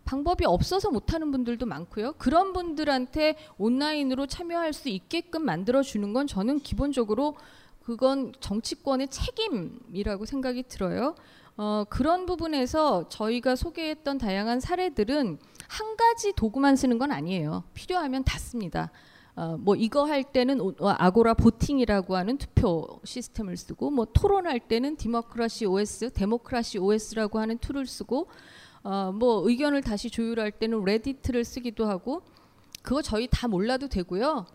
Speaker 4: 방법이 없어서 못하는 분들도 많고요. 그런 분들한테 온라인으로 참여할 수 있게끔 만들어 주는 건 저는 기본적으로 그건 정치권의 책임이라고 생각이 들어요. 어, 그런 부분에서 저희가 소개했던 다양한 사례들은 한 가지 도구만 쓰는 건 아니에요. 필요하면 다 씁니다. 어, 뭐 이거 할 때는 오- 어, Agora Voting이라고 하는 투표 시스템을 쓰고 뭐 토론할 때는 Democracy OS, Democracy OS라고 하는 툴을 쓰고 어, 뭐 의견을 다시 조율할 때는 레디트를 쓰기도 하고 그거 저희 다 몰라도 되고요.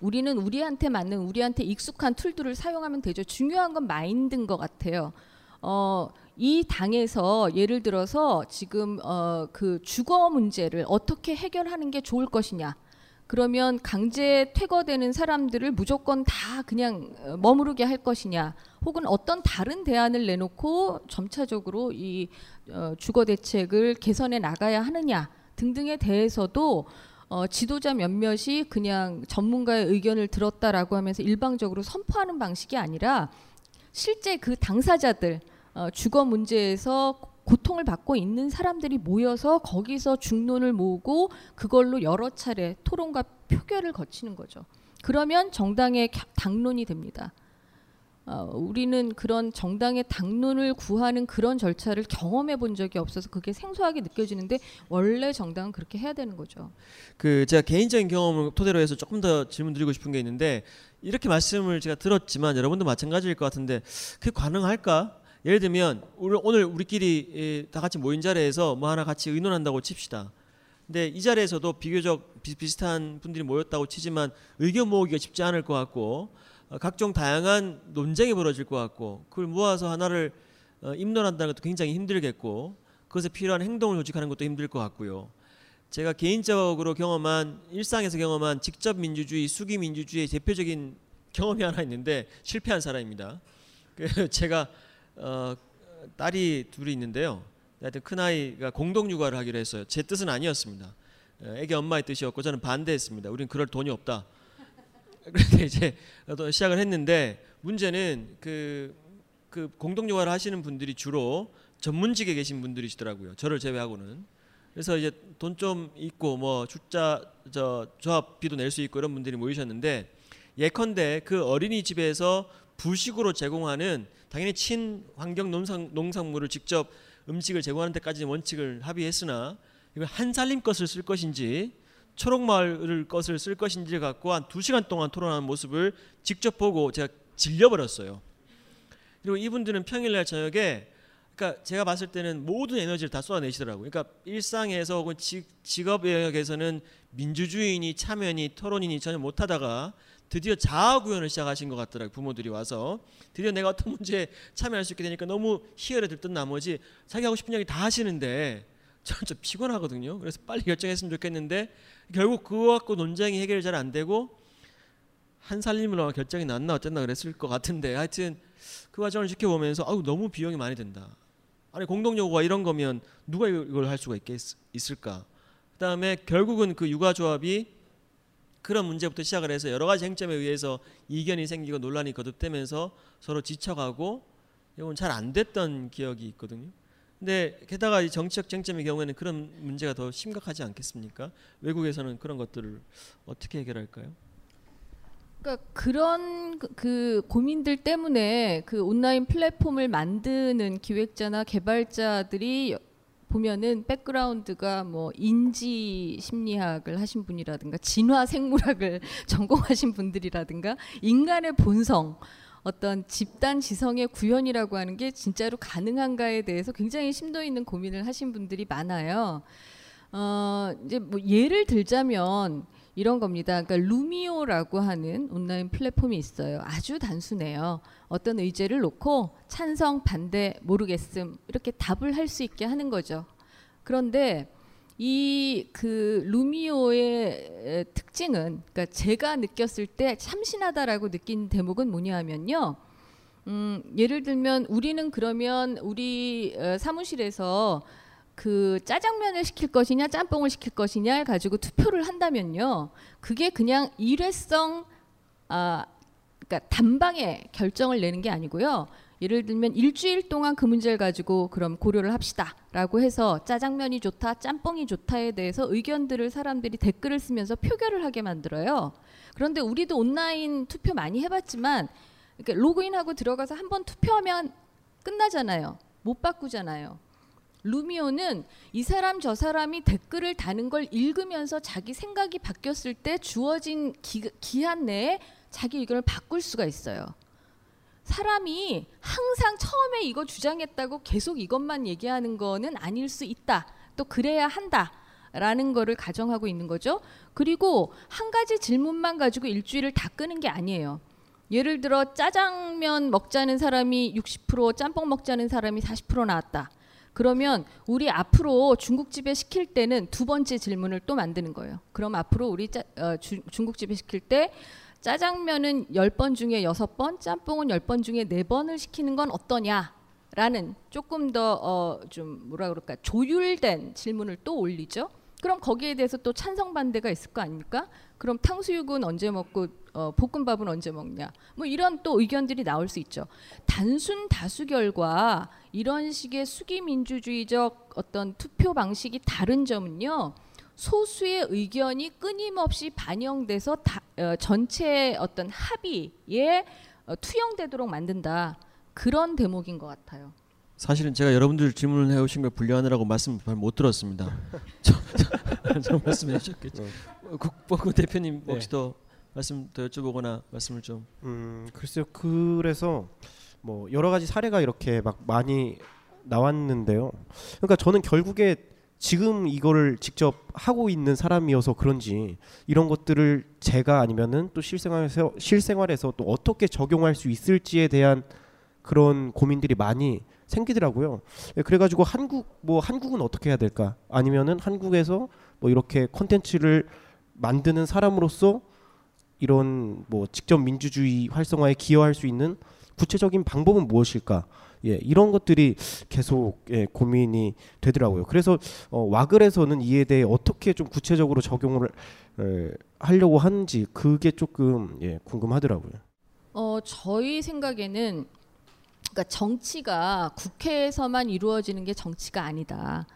Speaker 4: 우리는 우리한테 맞는 우리한테 익숙한 툴들을 사용하면 되죠. 중요한 건 마인드인 것 같아요. 어, 이 당에서 예를 들어서 지금 어, 그 주거 문제를 어떻게 해결하는 게 좋을 것이냐. 그러면 강제 퇴거되는 사람들을 무조건 다 그냥 어, 머무르게 할 것이냐, 혹은 어떤 다른 대안을 내놓고 점차적으로 이 어, 주거 대책을 개선해 나가야 하느냐 등등에 대해서도 어, 지도자 몇몇이 그냥 전문가의 의견을 들었다라고 하면서 일방적으로 선포하는 방식이 아니라 실제 그 당사자들 어, 주거 문제에서 고통을 받고 있는 사람들이 모여서 거기서 중론을 모으고 그걸로 여러 차례 토론과 표결을 거치는 거죠. 그러면 정당의 겨- 당론이 됩니다. 어, 우리는 그런 정당의 당론을 구하는 그런 절차를 경험해 본 적이 없어서 그게 생소하게 느껴지는데 원래 정당은 그렇게 해야 되는 거죠.
Speaker 3: 그 제가 개인적인 경험을 토대로 해서 조금 더 질문 드리고 싶은 게 있는데 이렇게 말씀을 제가 들었지만 여러분도 마찬가지일 것 같은데 그게 가능할까? 예를 들면 오늘, 우리끼리 예, 다 같이 모인 자리에서 뭐 하나 같이 의논한다고 칩시다. 근데 이 자리에서도 비교적 비슷비슷한 분들이 모였다고 치지만 의견 모으기가 쉽지 않을 것 같고 어, 각종 다양한 논쟁이 벌어질 것 같고 그걸 모아서 하나를 어, 입론한다는 것도 굉장히 힘들겠고 그것에 필요한 행동을 조직하는 것도 힘들 것 같고요. 제가 개인적으로 경험한 일상에서 경험한 직접 민주주의, 수기 민주주의의 대표적인 경험이 하나 있는데 실패한 사람입니다. 그 제가 어, 딸이 둘이 있는데요. 하여튼 큰 아이가 공동 육아를 하기로 했어요. 제 뜻은 아니었습니다. 어, 애기 엄마의 뜻이었고 저는 반대했습니다. 우리는 그럴 돈이 없다. 그렇게 이제 또 시작을 했는데 문제는 그, 그 공동 육아를 하시는 분들이 주로 전문직에 계신 분들이시더라고요. 저를 제외하고는. 그래서 이제 돈 좀 있고 뭐 출자 저 조합비도 낼 수 있고 이런 분들이 모이셨는데 예컨대 그 어린이집에서 부식으로 제공하는 당연히 친환경 농산, 농산물을 직접 음식을 제공하는 데까지 원칙을 합의했으나 이걸 한살림 것을 쓸 것인지 초록마을 것을 쓸 것인지를 갖고 한 두 시간 동안 토론하는 모습을 직접 보고 제가 질려버렸어요. 그리고 이분들은 평일날 저녁에 그러니까 제가 봤을 때는 모든 에너지를 다 쏟아내시더라고요. 그러니까 일상에서 혹은 직, 직업 영역에서는 민주주의니 참여니 토론이니 전혀 못하다가 드디어 자아 구현을 시작하신 것 같더라고요. 부모들이 와서 드디어 내가 어떤 문제에 참여할 수 있게 되니까 너무 희열에 들뜬 나머지 자기 하고 싶은 얘기 다 하시는데 저는 좀 피곤하거든요. 그래서 빨리 결정했으면 좋겠는데 결국 그거 갖고 논쟁이 해결이 잘 안 되고 한 살림으로 결정이 났나 어쨌나 그랬을 것 같은데 하여튼 그 과정을 지켜보면서 아우 너무 비용이 많이 든다. 아니 공동 요구가 이런 거면 누가 이걸 할 수가 있겠, 있을까? 그다음에 결국은 그 육아 조합이 그런 문제부터 시작을 해서 여러 가지 쟁점에 의해서 이견이 생기고 논란이 거듭되면서 서로 지쳐가고 이건 잘 안 됐던 기억이 있거든요. 근데 게다가 이 정치적 쟁점의 경우에는 그런 문제가 더 심각하지 않겠습니까? 외국에서는 그런 것들을 어떻게 해결할까요?
Speaker 4: 그러니까 그런 그- 그 고민들 때문에 그 온라인 플랫폼을 만드는 기획자나 개발자들이 보면은 백그라운드가 뭐 인지 심리학을 하신 분이라든가 진화 생물학을 전공하신 분들이라든가 인간의 본성 어떤 집단 지성의 구현이라고 하는 게 진짜로 가능한가에 대해서 굉장히 심도 있는 고민을 하신 분들이 많아요. 어, 이제 뭐 예를 들자면 이런 겁니다. 그러니까 루미오라고 하는 온라인 플랫폼이 있어요. 아주 단순해요. 어떤 의제를 놓고 찬성, 반대, 모르겠음 이렇게 답을 할 수 있게 하는 거죠. 그런데 이 그 루미오의 특징은 그러니까 제가 느꼈을 때 참신하다라고 느낀 대목은 뭐냐면요. 음, 예를 들면 우리는 그러면 우리 어, 사무실에서 그 짜장면을 시킬 것이냐 짬뽕을 시킬 것이냐를 가지고 투표를 한다면요. 그게 그냥 일회성 아 그러니까 단방에 결정을 내는 게 아니고요. 예를 들면 일주일 동안 그 문제를 가지고 그럼 고려를 합시다라고 해서 짜장면이 좋다, 짬뽕이 좋다에 대해서 의견들을 사람들이 댓글을 쓰면서 표결을 하게 만들어요. 그런데 우리도 온라인 투표 많이 해봤지만 로그인하고 들어가서 한 번 투표하면 끝나잖아요. 못 바꾸잖아요. 루미오는 이 사람 저 사람이 댓글을 다는 걸 읽으면서 자기 생각이 바뀌었을 때 주어진 기, 기한 내에 자기 의견을 바꿀 수가 있어요. 사람이 항상 처음에 이거 주장했다고 계속 이것만 얘기하는 거는 아닐 수 있다. 또 그래야 한다. 라는 거를 가정하고 있는 거죠. 그리고 한 가지 질문만 가지고 일주일을 다 끄는 게 아니에요. 예를 들어 짜장면 먹자는 사람이 60% 짬뽕 먹자는 사람이 40% 나왔다. 그러면 우리 앞으로 중국집에 시킬 때는 두 번째 질문을 또 만드는 거예요. 그럼 앞으로 우리 짜, 어, 주, 중국집에 시킬 때 짜장면은 10번 중에 6번, 짬뽕은 10번 중에 4번을 시키는 건 어떠냐? 라는 조금 더좀 뭐라 그럴까 조율된 질문을 또 올리죠. 그럼 거기에 대해서 또 찬성 반대가 있을 거 아닙니까? 그럼 탕수육은 언제 먹고 어, 볶음밥은 언제 먹냐? 뭐 이런 또 의견들이 나올 수 있죠. 단순 다수 결과 이런 식의 수기 민주주의적 어떤 투표 방식이 다른 점은요. 소수의 의견이 끊임없이 반영돼서 다, 어, 전체의 어떤 합의에 어, 투영되도록 만든다. 그런 대목인 것 같아요.
Speaker 3: 사실은 제가 여러분들 질문을 해오신 걸 분류하느라고 말씀 잘못 들었습니다. 저, 저, 저 말씀해 주셨겠죠. 어, 국방부 대표님
Speaker 5: 네.
Speaker 3: 혹시 더 말씀 더 여쭤보거나 말씀을 좀
Speaker 5: 음 글쎄요 그래서 뭐 여러 가지 사례가 이렇게 막 많이 나왔는데요. 그러니까 저는 결국에 지금 이거를 직접 하고 있는 사람이어서 그런지 이런 것들을 제가 아니면은 또 실생활에서 실생활에서 또 어떻게 적용할 수 있을지에 대한 그런 고민들이 많이 생기더라고요. 예, 그래가지고 한국 뭐 한국은 어떻게 해야 될까? 아니면은 한국에서 뭐 이렇게 콘텐츠를 만드는 사람으로서 이런 뭐 직접 민주주의 활성화에 기여할 수 있는 구체적인 방법은 무엇일까? 예, 이런 것들이 계속 예, 고민이 되더라고요. 그래서 어, 와글에서는 이에 대해 어떻게 좀 구체적으로 적용을 에, 하려고 하는지 그게 조금 예, 궁금하더라고요.
Speaker 4: 어, 저희 생각에는 그러니까 정치가 국회에서만 이루어지는 게 정치가 아니다.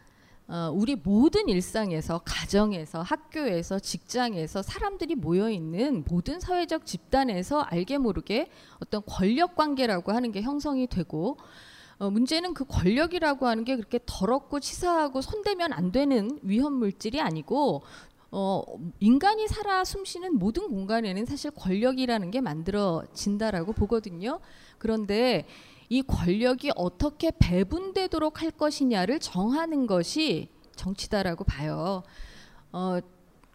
Speaker 4: 어, 우리 모든 일상에서 가정에서 학교에서 직장에서 사람들이 모여 있는 모든 사회적 집단에서 알게 모르게 어떤 권력 관계라고 하는 게 형성이 되고 어, 문제는 그 권력이라고 하는 게 그렇게 더럽고 치사하고 손대면 안 되는 위험 물질이 아니고 어, 인간이 살아 숨쉬는 모든 공간에는 사실 권력이라는 게 만들어진다라고 보거든요. 그런데 이 권력이 어떻게 배분되도록 할 것이냐를 정하는 것이 정치다라고 봐요. 어,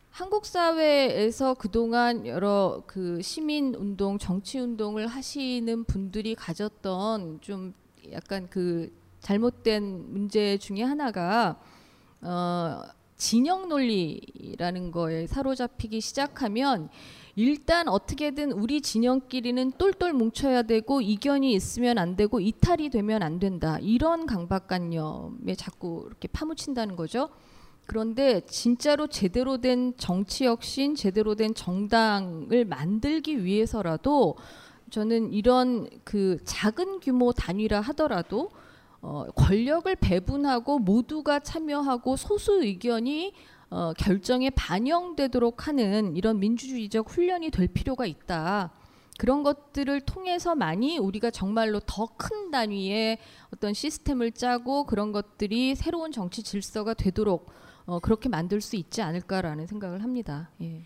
Speaker 4: 한국 사회에서 그동안 여러 그 시민 운동, 정치 운동을 하시는 분들이 가졌던 좀 약간 그 잘못된 문제 중에 하나가 어, 진영 논리라는 거에 사로잡히기 시작하면 일단 어떻게든 우리 진영끼리는 똘똘 뭉쳐야 되고 이견이 있으면 안 되고 이탈이 되면 안 된다. 이런 강박관념에 자꾸 이렇게 파묻힌다는 거죠. 그런데 진짜로 제대로 된 정치 혁신, 제대로 된 정당을 만들기 위해서라도 저는 이런 그 작은 규모 단위라 하더라도 어, 권력을 배분하고 모두가 참여하고 소수 의견이 어, 결정에 반영되도록 하는 이런 민주주의적 훈련이 될 필요가 있다. 그런 것들을 통해서만이 우리가 정말로 더 큰 단위의 어떤 시스템을 짜고 그런 것들이 새로운 정치 질서가 되도록 어, 그렇게 만들 수 있지 않을까라는 생각을 합니다. 예.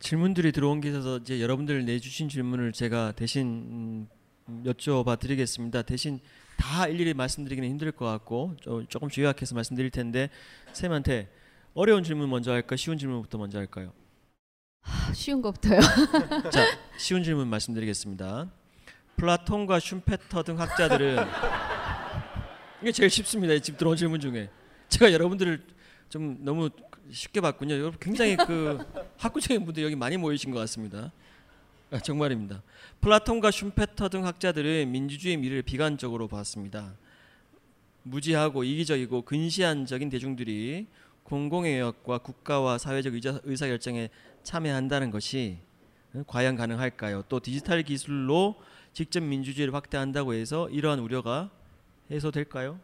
Speaker 3: 질문들이 들어온 게 있어서 이제 여러분들 내주신 질문을 제가 대신 음, 여쭤봐 드리겠습니다. 대신 다 일일이 말씀드리기는 힘들 것 같고 조- 조금 요약해서 말씀드릴 텐데 쌤한테 어려운 질문 먼저 할까 쉬운 질문부터 먼저 할까요?
Speaker 4: 아, 쉬운 것부터요.
Speaker 3: 자 쉬운 질문 말씀드리겠습니다. 플라톤과 슘페터 등 학자들은 이게 제일 쉽습니다. 지금 들어온 질문 중에 제가 여러분들을 좀 너무 쉽게 봤군요. 여러분 굉장히 그 학구적인 분들 여기 많이 모이신 것 같습니다. 아, 정말입니다. 플라톤과 슘페터 등 학자들은 민주주의 미래를 비관적으로 봤습니다. 무지하고 이기적이고 근시안적인 대중들이 공공의 영역과 국가와 사회적 의사결정에 참여한다는 것이 어, 과연 가능할까요? 또 디지털 기술로 직접 민주주의를 확대한다고 해서 이러한 우려가 해소될까요?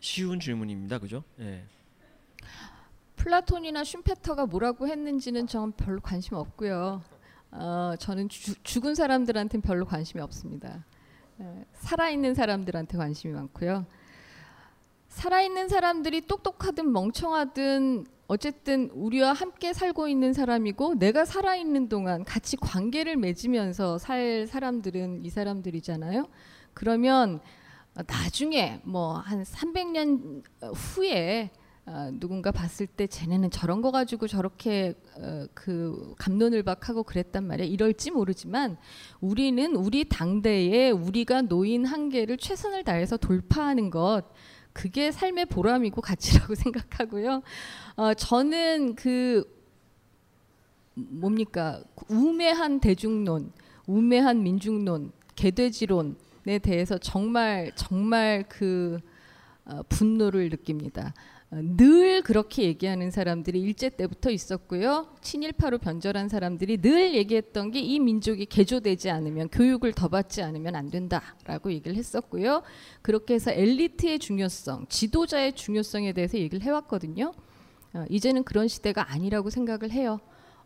Speaker 3: 쉬운 질문입니다. 그죠? 예.
Speaker 4: 플라톤이나 슘페터가 뭐라고 했는지는 전 별로 관심 없고요. 어, 저는 주- 죽은 사람들한테는 별로 관심이 없습니다. 에, 살아있는 사람들한테 관심이 많고요. 살아있는 사람들이 똑똑하든 멍청하든 어쨌든 우리와 함께 살고 있는 사람이고 내가 살아있는 동안 같이 관계를 맺으면서 살 사람들은 이 사람들이잖아요. 그러면 나중에 뭐 한 300년 후에 어, 누군가 봤을 때 쟤네는 저런 거 가지고 저렇게 어, 그 감론을박하고 그랬단 말이야. 이럴지 모르지만 우리는 우리 당대에 우리가 놓인 한계를 최선을 다해서 돌파하는 것 그게 삶의 보람이고 가치라고 생각하고요. 어, 저는 그 뭡니까 우매한 대중론, 우매한 민중론, 개돼지론에 대해서 정말 정말 그 어, 분노를 느낍니다. 어, 늘 그렇게 얘기하는 사람들이 일제 때부터 있었고요. 친일파로 변절한 사람들이 늘 얘기했던 게 이 민족이 개조되지 않으면 교육을 더 받지 않으면 안 된다라고 얘기를 했었고요. 그렇게 해서 엘리트의 중요성, 지도자의 중요성에 대해서 얘기를 해왔거든요. 어, 이제는 그런 시대가 아니라고 생각을 해요.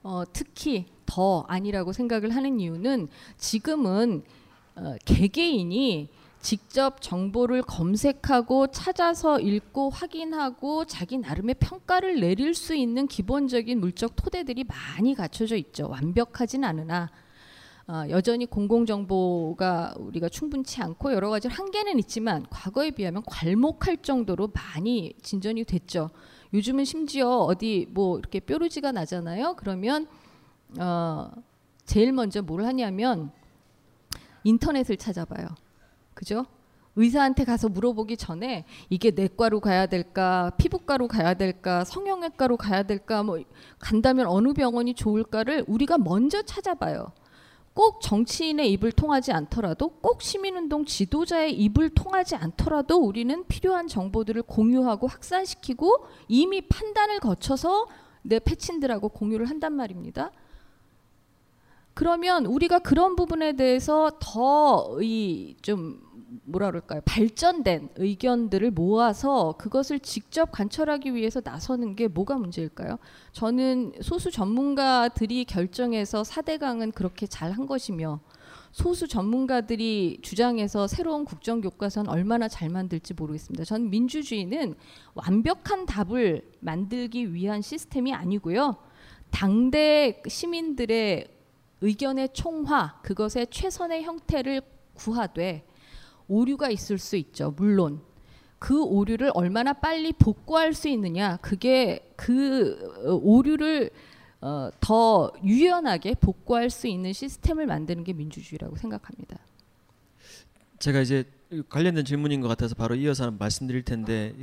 Speaker 4: 어, 특히 더 아니라고 생각을 하는 이유는 지금은 어, 개개인이 직접 정보를 검색하고 찾아서 읽고 확인하고 자기 나름의 평가를 내릴 수 있는 기본적인 물적 토대들이 많이 갖춰져 있죠. 완벽하진 않으나 어, 여전히 공공정보가 우리가 충분치 않고 여러 가지 한계는 있지만 과거에 비하면 괄목할 정도로 많이 진전이 됐죠. 요즘은 심지어 어디 뭐 이렇게 뾰루지가 나잖아요. 그러면 어, 제일 먼저 뭘 하냐면 인터넷을 찾아봐요. 그죠? 의사한테 가서 물어보기 전에 이게 내과로 가야 될까, 피부과로 가야 될까, 성형외과로 가야 될까, 뭐 간다면 어느 병원이 좋을까를 우리가 먼저 찾아봐요. 꼭 정치인의 입을 통하지 않더라도 꼭 시민운동 지도자의 입을 통하지 않더라도 우리는 필요한 정보들을 공유하고 확산시키고 이미 판단을 거쳐서 내 패친들하고 공유를 한단 말입니다. 그러면 우리가 그런 부분에 대해서 더 이 좀 뭐라 그럴까요? 발전된 의견들을 모아서 그것을 직접 관철하기 위해서 나서는 게 뭐가 문제일까요? 저는 소수 전문가들이 결정해서 4대강은 그렇게 잘 한 것이며 소수 전문가들이 주장해서 새로운 국정 교과서는 얼마나 잘 만들지 모르겠습니다. 저는 민주주의는 완벽한 답을 만들기 위한 시스템이 아니고요. 당대 시민들의 의견의 총화, 그것의 최선의 형태를 구하되 오류가 있을 수 있죠. 물론 그 오류를 얼마나 빨리 복구할 수 있느냐, 그게 그 어, 오류를 어, 더 유연하게 복구할 수 있는 시스템을 만드는 게 민주주의라고 생각합니다.
Speaker 3: 제가 이제 관련된 질문인 것 같아서 바로 이어서 말씀드릴 텐데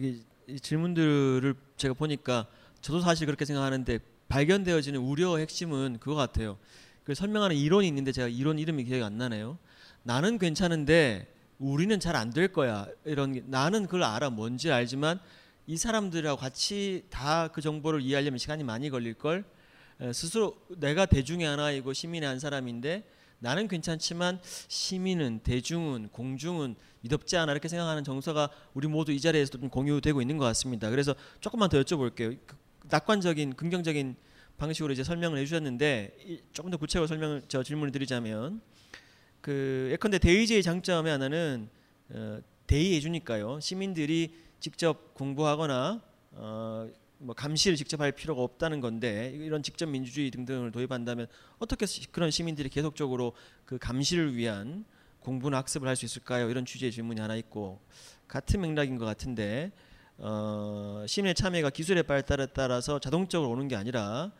Speaker 3: 이 질문들을 제가 보니까 저도 사실 그렇게 생각하는데 발견되어지는 우려의 핵심은 그거 같아요. 그 설명하는 이론이 있는데 제가 이론 이름이 기억이 안 나네요. 나는 괜찮은데 우리는 잘 안 될 거야. 이런 게 나는 그걸 알아 뭔지 알지만 이 사람들하고 같이 다 그 정보를 이해하려면 시간이 많이 걸릴 걸 스스로 내가 대중의 하나이고 시민의 한 사람인데 나는 괜찮지만 시민은 대중은 공중은 미덥지 않아 이렇게 생각하는 정서가 우리 모두 이 자리에서도 좀 공유되고 있는 것 같습니다. 그래서 조금만 더 여쭤볼게요. 그 낙관적인 긍정적인 방식으로 이제 설명을 해주셨는데 조금 더 구체적으로 설명을 저 질문을 드리자면 그 예컨대 대의제의 장점의 하나는 어, 대의해 주니까요 시민들이 직접 공부하거나 어, 뭐 감시를 직접 할 필요가 없다는 건데 이런 직접 민주주의 등등을 도입한다면 어떻게 그런 시민들이 계속적으로 그 감시를 위한 공부나 학습을 할 수 있을까요? 이런 취지의 질문이 하나 있고 같은 맥락인 것 같은데 어, 시민의 참여가 기술의 발달에 따라서 자동적으로 오는 게 아니라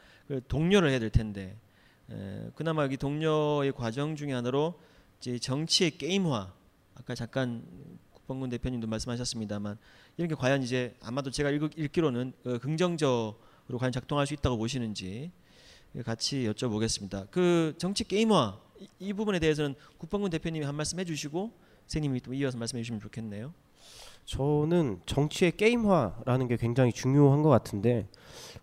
Speaker 3: 동료를 해야 될 텐데 에, 그나마 이 동료의 과정 중에 하나로 이제 정치의 게임화 아까 잠깐 국방군 대표님도 말씀하셨습니다만 이런 게 과연 이제 아마도 제가 읽, 기로는 어, 긍정적으로 과연 작동할 수 있다고 보시는지 같이 여쭤보겠습니다. 그 정치 게임화 이, 이 부분에 대해서는 국방군 대표님이 한 말씀 해주시고 선생님이 또 이어서 말씀해 주시면 좋겠네요.
Speaker 5: 저는 정치의 게임화라는 게 굉장히 중요한 것 같은데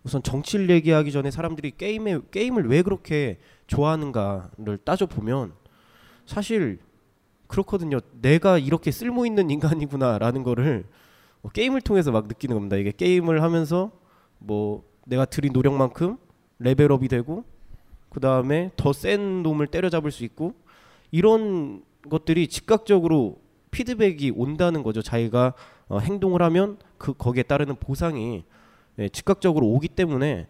Speaker 5: 우선 정치를 얘기하기 전에 사람들이 게임에 게임을 왜 그렇게 좋아하는가를 따져 보면 사실 그렇거든요. 내가 이렇게 쓸모 있는 인간이구나라는 거를 뭐 게임을 통해서 막 느끼는 겁니다. 이게 게임을 하면서 뭐 내가 들인 노력만큼 레벨업이 되고 그 다음에 더 센 놈을 때려잡을 수 있고 이런 것들이 즉각적으로 피드백이 온다는 거죠. 자기가 어, 행동을 하면 그 거기에 따르는 보상이 예, 즉각적으로 오기 때문에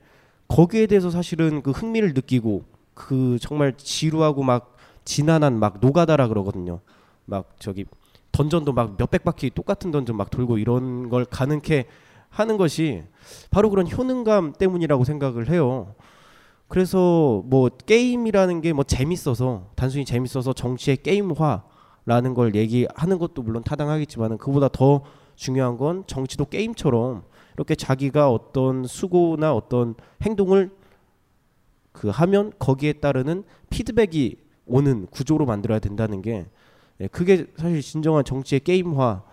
Speaker 5: 거기에 대해서 사실은 그 흥미를 느끼고 그 정말 지루하고 막 지난한 막 노가다라 그러거든요. 막 저기 던전도 막 몇백 바퀴 똑같은 던전 막 돌고 이런 걸 가능케 하는 것이 바로 그런 효능감 때문이라고 생각을 해요. 그래서 뭐 게임이라는 게 뭐 재밌어서 단순히 재밌어서 정치의 게임화라는 걸 얘기하는 것도 물론 타당하겠지만은 그보다 더 중요한 건 정치도 게임처럼 이렇게 자기가 어떤 수고나 어떤 행동을 그 하면 거기에 따르는 피드백이 오는 구조로 만들어야 된다는 게 예, 그게 사실 진정한 정치의 게임화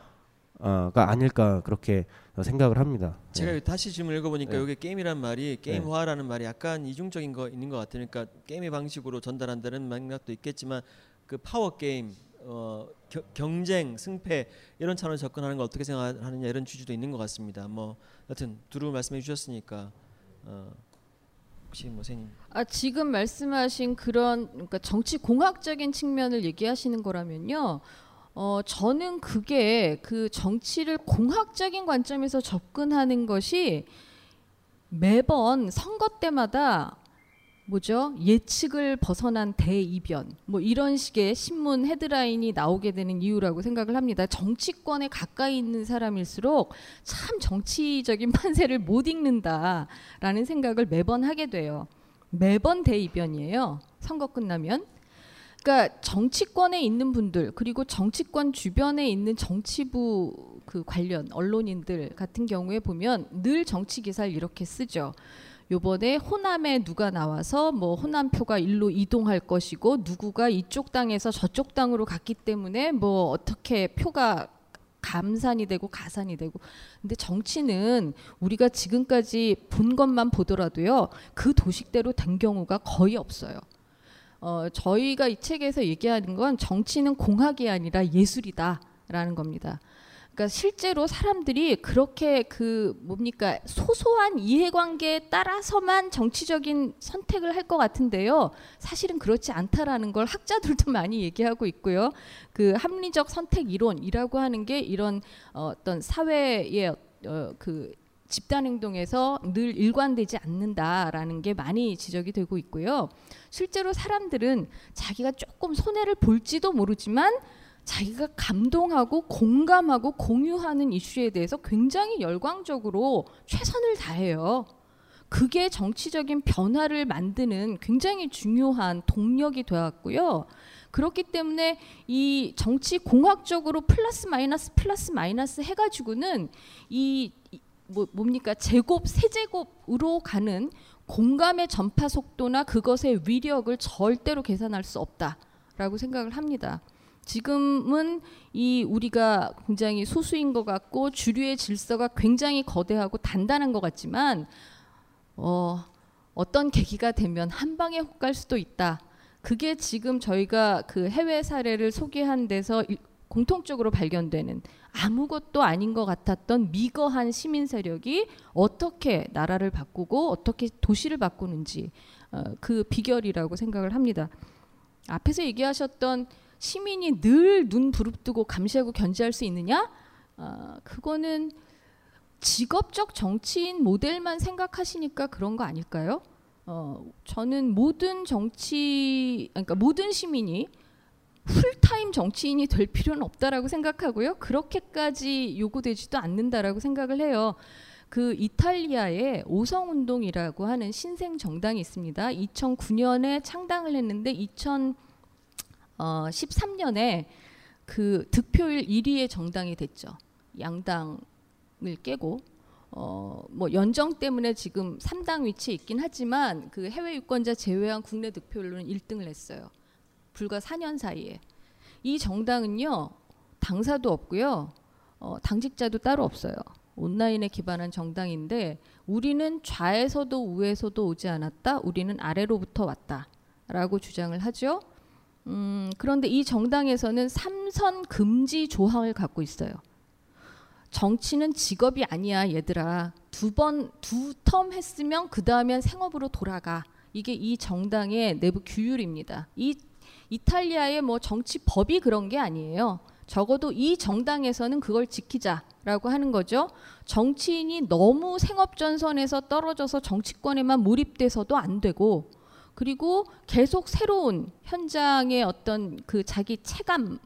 Speaker 5: 가 아닐까 그렇게 생각을 합니다.
Speaker 3: 제가
Speaker 5: 예.
Speaker 3: 다시 질문 읽어보니까
Speaker 5: 네.
Speaker 3: 여기 게임이란 말이 게임화라는 말이 약간 이중적인 거 있는 것 같으니까 게임의 방식으로 전달한다는 맥락도 있겠지만 그 파워 게임 어, 겨, 경쟁 승패 이런 차원에 접근하는 걸 어떻게 생각하느냐 이런 취지도 있는 것 같습니다. 뭐 여튼 두루 말씀해 주셨으니까 어, 혹시 뭐 선생님
Speaker 4: 아, 지금 말씀하신 그런 그러니까 정치 공학적인 측면을 얘기하시는 거라면요. 어, 저는 그게 그 정치를 공학적인 관점에서 접근하는 것이 매번 선거 때마다 뭐죠? 예측을 벗어난 대이변 뭐 이런 식의 신문 헤드라인이 나오게 되는 이유라고 생각을 합니다. 정치권에 가까이 있는 사람일수록 참 정치적인 판세를 못 읽는다라는 생각을 매번 하게 돼요. 매번 대이변이에요. 선거 끝나면. 그러니까 정치권에 있는 분들 그리고 정치권 주변에 있는 정치부 그 관련 언론인들 같은 경우에 보면 늘 정치 기사를 이렇게 쓰죠. 요번에 호남에 누가 나와서 뭐 호남표가 일로 이동할 것이고 누구가 이쪽 당에서 저쪽 당으로 갔기 때문에 뭐 어떻게 표가 감산이 되고 가산이 되고 근데 정치는 우리가 지금까지 본 것만 보더라도요 그 도식대로 된 경우가 거의 없어요. 어, 저희가 이 책에서 얘기하는 건 정치는 공학이 아니라 예술이다라는 겁니다. 그러니까 실제로 사람들이 그렇게 그 뭡니까 소소한 이해관계에 따라서만 정치적인 선택을 할 것 같은데요. 사실은 그렇지 않다라는 걸 학자들도 많이 얘기하고 있고요. 그 합리적 선택 이론이라고 하는 게 이런 어, 어떤 사회의 어, 그 집단 행동에서 늘 일관되지 않는다라는 게 많이 지적이 되고 있고요. 실제로 사람들은 자기가 조금 손해를 볼지도 모르지만 자기가 감동하고 공감하고 공유하는 이슈에 대해서 굉장히 열광적으로 최선을 다해요. 그게 정치적인 변화를 만드는 굉장히 중요한 동력이 되었고요. 그렇기 때문에 이 정치 공학적으로 플러스 마이너스 플러스 마이너스 해가지고는 이 뭐, 뭡니까 제곱 세제곱으로 가는 공감의 전파 속도나 그것의 위력을 절대로 계산할 수 없다라고 생각을 합니다. 지금은 이 우리가 굉장히 소수인 것 같고 주류의 질서가 굉장히 거대하고 단단한 것 같지만 어, 어떤 계기가 되면 한 방에 혹갈 수도 있다. 그게 지금 저희가 그 해외 사례를 소개한 데서 일- 공통적으로 발견되는 아무것도 아닌 것 같았던 미거한 시민 세력이 어떻게 나라를 바꾸고 어떻게 도시를 바꾸는지 어, 그 비결이라고 생각을 합니다. 앞에서 얘기하셨던 시민이 늘 눈 부릅뜨고 감시하고 견제할 수 있느냐? 어, 그거는 직업적 정치인 모델만 생각하시니까 그런 거 아닐까요? 어, 저는 모든 정치, 그러니까 모든 시민이 풀타임 정치인이 될 필요는 없다라고 생각하고요. 그렇게까지 요구되지도 않는다라고 생각을 해요. 그 이탈리아의 오성운동이라고 하는 신생 정당이 있습니다. 2009년에 창당을 했는데 2013년에 그 득표율 1위의 정당이 됐죠. 양당을 깨고 어, 뭐 연정 때문에 지금 3당 위치에 있긴 하지만 그 해외 유권자 제외한 국내 득표율로는 1등을 했어요. 불과 4년 사이에. 이 정당은요. 당사도 없고요. 어, 당직자도 따로 없어요. 온라인에 기반한 정당인데 우리는 좌에서도 우에서도 오지 않았다. 우리는 아래로부터 왔다 라고 주장을 하죠. 음, 그런데 이 정당에서는 삼선 금지 조항을 갖고 있어요. 정치는 직업이 아니야, 얘들아. 두 번, 두 텀 했으면 그 다음엔 생업으로 돌아가. 이게 이 정당의 내부 규율입니다. 이, 이탈리아의 뭐 정치 법이 그런 게 아니에요. 적어도 이 정당에서는 그걸 지키자라고 하는 거죠. 정치인이 너무 생업 전선에서 떨어져서 정치권에만 몰입돼서도 안 되고 그리고 계속 새로운 현장의 어떤 그 자기 체감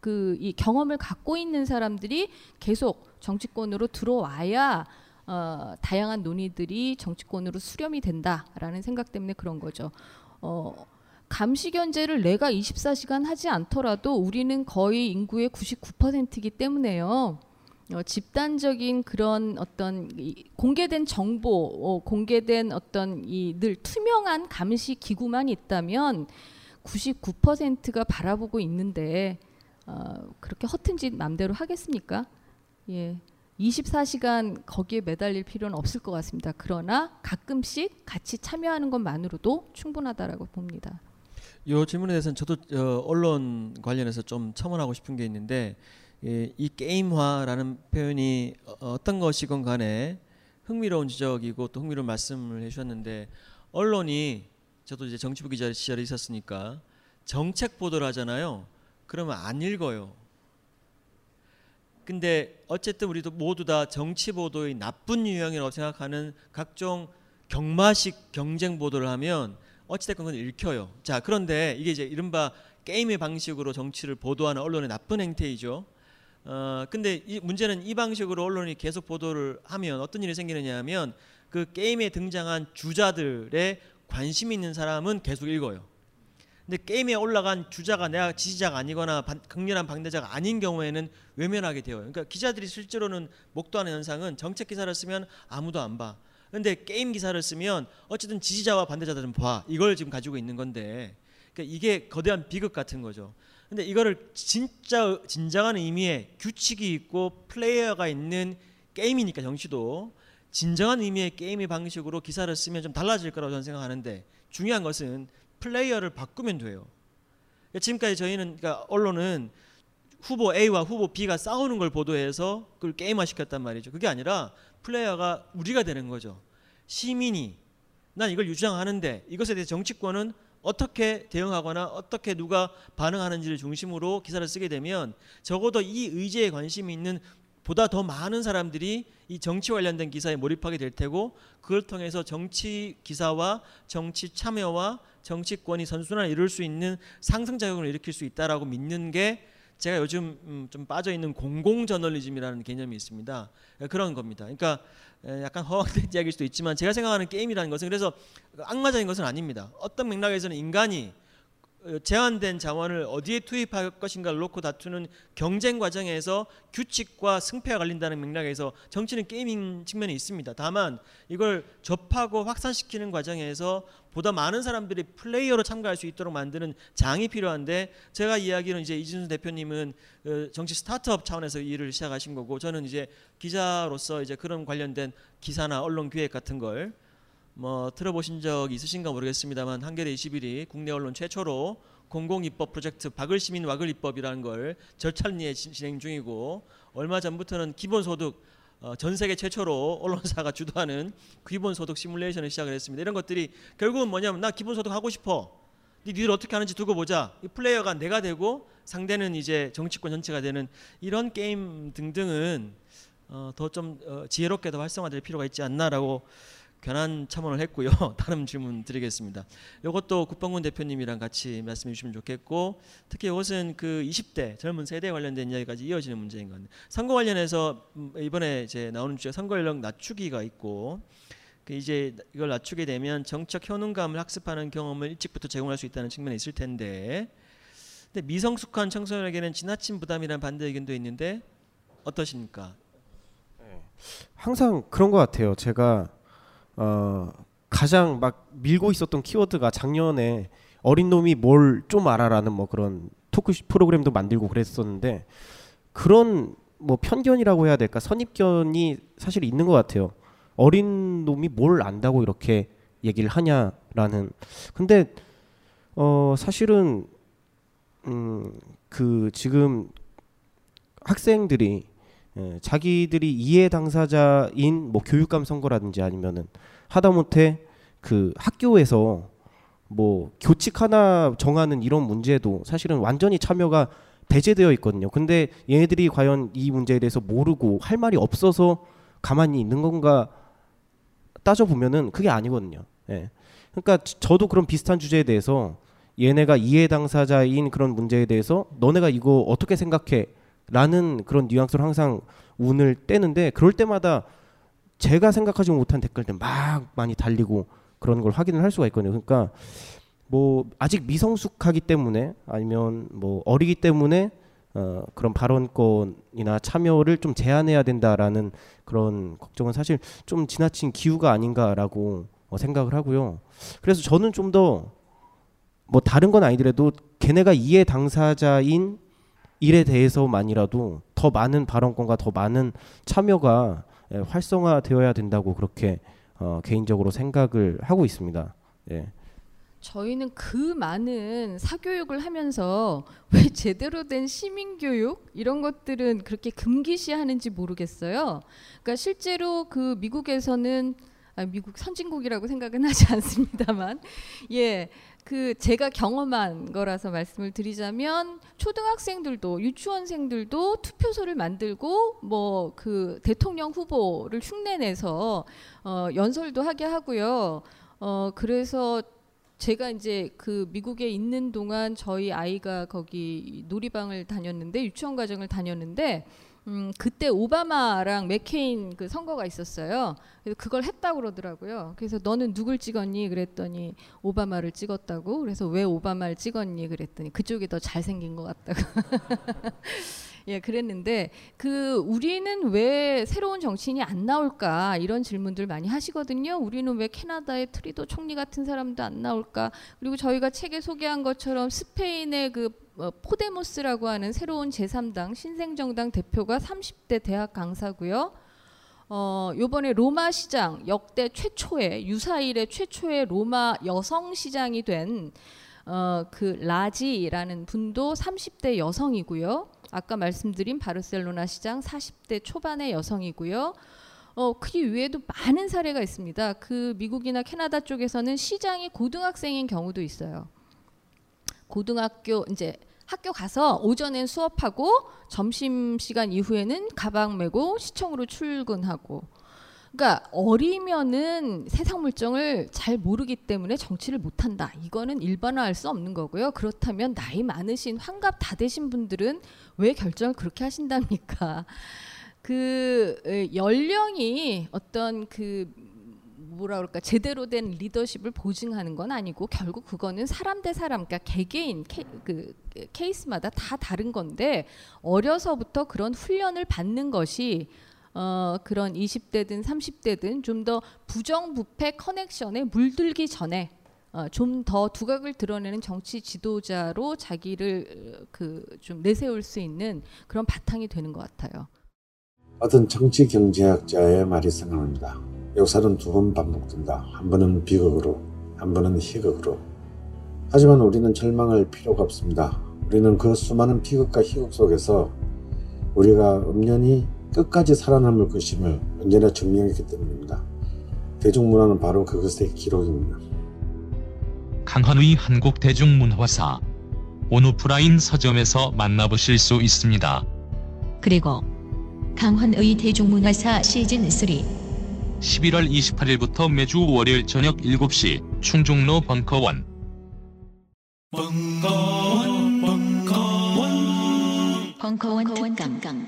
Speaker 4: 그 이 경험을 갖고 있는 사람들이 계속 정치권으로 들어와야 어, 다양한 논의들이 정치권으로 수렴이 된다라는 생각 때문에 그런 거죠. 어, 감시 견제를 내가 24시간 하지 않더라도 우리는 거의 인구의 99%이기 때문에요. 어, 집단적인 그런 어떤 이 공개된 정보, 어, 공개된 어떤 이 늘 투명한 감시 기구만 있다면 99%가 바라보고 있는데 어, 그렇게 허튼 짓 맘대로 하겠습니까? 예. 24시간 거기에 매달릴 필요는 없을 것 같습니다. 그러나 가끔씩 같이 참여하는 것만으로도 충분하다라고 봅니다.
Speaker 3: 이 질문에 대해서는 저도 어, 언론 관련해서 좀 첨언하고 싶은 게 있는데 예, 이 게임화라는 표현이 어, 어떤 것이건 간에 흥미로운 지적이고 또 흥미로운 말씀을 해주셨는데 언론이 저도 이제 정치부 기자 시절에 있었으니까 정책 보도를 하잖아요. 그러면 안 읽어요. 근데 어쨌든 우리도 모두 다 정치 보도의 나쁜 유형이라고 생각하는 각종 경마식 경쟁 보도를 하면 어찌됐건 그건 읽혀요. 자 그런데 이게 이제 이른바 게임의 방식으로 정치를 보도하는 언론의 나쁜 행태이죠. 어 근데 이 문제는 이 방식으로 언론이 계속 보도를 하면 어떤 일이 생기느냐 하면 그 게임에 등장한 주자들의 관심 있는 사람은 계속 읽어요. 근데 게임에 올라간 주자가 내가 지지자가 아니거나 반, 강렬한 반대자가 아닌 경우에는 외면하게 돼요. 그러니까 기자들이 실제로는 목도하는 현상은 정책 기사를 쓰면 아무도 안 봐. 근데 게임 기사를 쓰면 어쨌든 지지자와 반대자들은 봐. 이걸 지금 가지고 있는 건데. 그러니까 이게 거대한 비극 같은 거죠. 근데 이거를 진짜 진정한 의미의 규칙이 있고 플레이어가 있는 게임이니까 정치도 진정한 의미의 게임의 방식으로 기사를 쓰면 좀 달라질 거라고 저는 생각하는데 중요한 것은 플레이어를 바꾸면 돼요. 그러니까 지금까지 저희는 그러니까 언론은 후보 A와 후보 B가 싸우는 걸 보도해서 그걸 게임화 시켰단 말이죠. 그게 아니라 플레이어가 우리가 되는 거죠. 시민이 난 이걸 주장하는데 이것에 대해 정치권은 어떻게 대응하거나 어떻게 누가 반응하는지를 중심으로 기사를 쓰게 되면 적어도 이 의제에 관심이 있는 보다 더 많은 사람들이 이 정치 관련된 기사에 몰입하게 될 테고 그걸 통해서 정치 기사와 정치 참여와 정치권이 선순환을 이룰 수 있는 상승 작용을 일으킬 수 있다라고 믿는 게 제가 요즘 음, 좀 빠져 있는 공공 저널리즘이라는 개념이 있습니다. 그런 겁니다. 그러니까 약간 허황된 이야기일 수도 있지만 제가 생각하는 게임이라는 것은 그래서 악마적인 것은 아닙니다. 어떤 맥락에서는 인간이 어, 제한된 자원을 어디에 투입할 것인가를 놓고 다투는 경쟁 과정에서 규칙과 승패가 갈린다는 맥락에서 정치는 gaming 측면이 있습니다. 다만 이걸 접하고 확산시키는 과정에서 보다 많은 사람들이 플레이어로 참가할 수 있도록 만드는 장이 필요한데 제가 이야기는 이제 이진순 대표님은 어, 정치 스타트업 차원에서 일을 시작하신 거고 저는 이제 기자로서 이제 그런 관련된 기사나 언론 기획 같은 걸 뭐 들어보신 적 있으신가 모르겠습니다만 한겨레 21이 국내 언론 최초로 공공입법 프로젝트 박을 시민 와글 입법이라는 걸 절찬리에 진행 중이고 얼마 전부터는 기본소득 어, 전 세계 최초로 언론사가 주도하는 기본소득 시뮬레이션을 시작을 했습니다. 이런 것들이 결국은 뭐냐면 나 기본소득 하고 싶어. 니들 어떻게 하는지 두고 보자. 이 플레이어가 내가 되고 상대는 이제 정치권 전체가 되는 이런 게임 등등은 어, 더좀 어, 지혜롭게 더 활성화될 필요가 있지 않나라고 견한 첨언을 했고요. 다른 질문 드리겠습니다. 이것도 국방군 대표님이랑 같이 말씀해 주시면 좋겠고 특히 이것은 그 20대 젊은 세대 관련된 이야기까지 이어지는 문제인 건데 선거 관련해서 음, 이번에 이제 나오는 주제 선거 연령 낮추기가 있고 그 이제 이걸 낮추게 되면 정책 효능감을 학습하는 경험을 일찍부터 제공할 수 있다는 측면이 있을 텐데 근데 미성숙한 청소년에게는 지나친 부담이라는 반대 의견도 있는데 어떠십니까?
Speaker 5: 항상 그런 것 같아요. 제가 어, 가장 막 밀고 있었던 키워드가 작년에 어린 놈이 뭘 좀 알아라는 뭐 그런 토크 프로그램도 만들고 그랬었는데 그런 뭐 편견이라고 해야 될까 선입견이 사실 있는 것 같아요. 어린 놈이 뭘 안다고 이렇게 얘기를 하냐라는. 근데 어 사실은 음 그 지금 학생들이 예, 자기들이 이해 당사자인 뭐 교육감 선거라든지 아니면은 하다못해 그 학교에서 뭐 교칙 하나 정하는 이런 문제도 사실은 완전히 참여가 배제되어 있거든요. 근데 얘네들이 과연 이 문제에 대해서 모르고 할 말이 없어서 가만히 있는 건가 따져 보면은 그게 아니거든요. 예. 그러니까 저- 저도 그런 비슷한 주제에 대해서 얘네가 이해 당사자인 그런 문제에 대해서 너네가 이거 어떻게 생각해? 라는 그런 뉘앙스로 항상 운을 떼는데 그럴 때마다 제가 생각하지 못한 댓글들 막 많이 달리고 그런 걸 확인을 할 수가 있거든요. 그러니까 뭐 아직 미성숙하기 때문에 아니면 뭐 어리기 때문에 어 그런 발언권이나 참여를 좀 제한해야 된다라는 그런 걱정은 사실 좀 지나친 기우가 아닌가라고 어 생각을 하고요. 그래서 저는 좀 더 뭐 다른 건 아니더라도 걔네가 이해 당사자인 일에 대해서만이라도 더 많은 발언권과 더 많은 참여가 예, 활성화되어야 된다고 그렇게 어, 개인적으로 생각을 하고 있습니다. 예.
Speaker 4: 저희는 그 많은 사교육을 하면서 왜 제대로 된 시민교육 이런 것들은 그렇게 금기시하는지 모르겠어요. 그러니까 실제로 그 미국에서는 아, 미국 선진국이라고 생각은 하지 않습니다만 예. 그 제가 경험한 거라서 말씀을 드리자면 초등학생들도 유치원생들도 투표소를 만들고 뭐 그 대통령 후보를 흉내내서 어 연설도 하게 하고요. 어 그래서 제가 이제 그 미국에 있는 동안 저희 아이가 거기 놀이방을 다녔는데 유치원 과정을 다녔는데 음 그때 오바마랑 맥케인 그 선거가 있었어요. 그래서 그걸 했다고 그러더라고요. 그래서 너는 누굴 찍었니? 그랬더니 오바마를 찍었다고. 그래서 왜 오바마를 찍었니? 그랬더니 그쪽이 더 잘생긴 것 같다고. 예, 그랬는데 그 우리는 왜 새로운 정치인이 안 나올까 이런 질문들 많이 하시거든요. 우리는 왜 캐나다의 트리도 총리 같은 사람도 안 나올까? 그리고 저희가 책에 소개한 것처럼 스페인의 그 어, 포데모스라고 하는 새로운 제3당 신생정당 대표가 30대 대학 강사고요. 어, 요번에 로마 시장 역대 최초의 유사 이래 최초의 로마 여성 시장이 된 어, 그 라지라는 분도 30대 여성이고요. 아까 말씀드린 바르셀로나 시장 40대 초반의 여성이고요. 어, 그 외에도 많은 사례가 있습니다. 그 미국이나 캐나다 쪽에서는 시장이 고등학생인 경우도 있어요. 고등학교 이제 학교 가서 오전엔 수업하고 점심 시간 이후에는 가방 메고 시청으로 출근하고 그러니까 어리면은 세상 물정을 잘 모르기 때문에 정치를 못한다. 이거는 일반화할 수 없는 거고요. 그렇다면 나이 많으신 환갑 다 되신 분들은 왜 결정을 그렇게 하신답니까? 그 에, 연령이 어떤 그 뭐라 그럴까 제대로 된 리더십을 보증하는 건 아니고 결국 그거는 사람 대 사람 그러니까 개개인 케, 그 케이스마다 다 다른 건데 어려서부터 그런 훈련을 받는 것이 어 그런 20대든 30대든 좀 더 부정부패 커넥션에 물들기 전에 어, 좀 더 두각을 드러내는 정치 지도자로 자기를 그 좀 내세울 수 있는 그런 바탕이 되는 것 같아요.
Speaker 6: 어떤 정치 경제학자의 말이 생각납니다. 역사는 두 번 반복된다. 한 번은 비극으로, 한 번은 희극으로. 하지만 우리는 절망할 필요가 없습니다. 우리는 그 수많은 비극과 희극 속에서 우리가 엄연히 끝까지 살아남을 것임을 언제나 증명했기 때문입니다. 대중문화는 바로 그것의 기록입니다.
Speaker 7: 강헌의 한국 대중문화사 온오프라인 서점에서 만나보실 수 있습니다.
Speaker 2: 그리고 강헌의 대중문화사 시즌 3
Speaker 7: 11월 28일부터 매주 월요일 저녁 7시 충중로 벙커원
Speaker 2: 벙커원 특강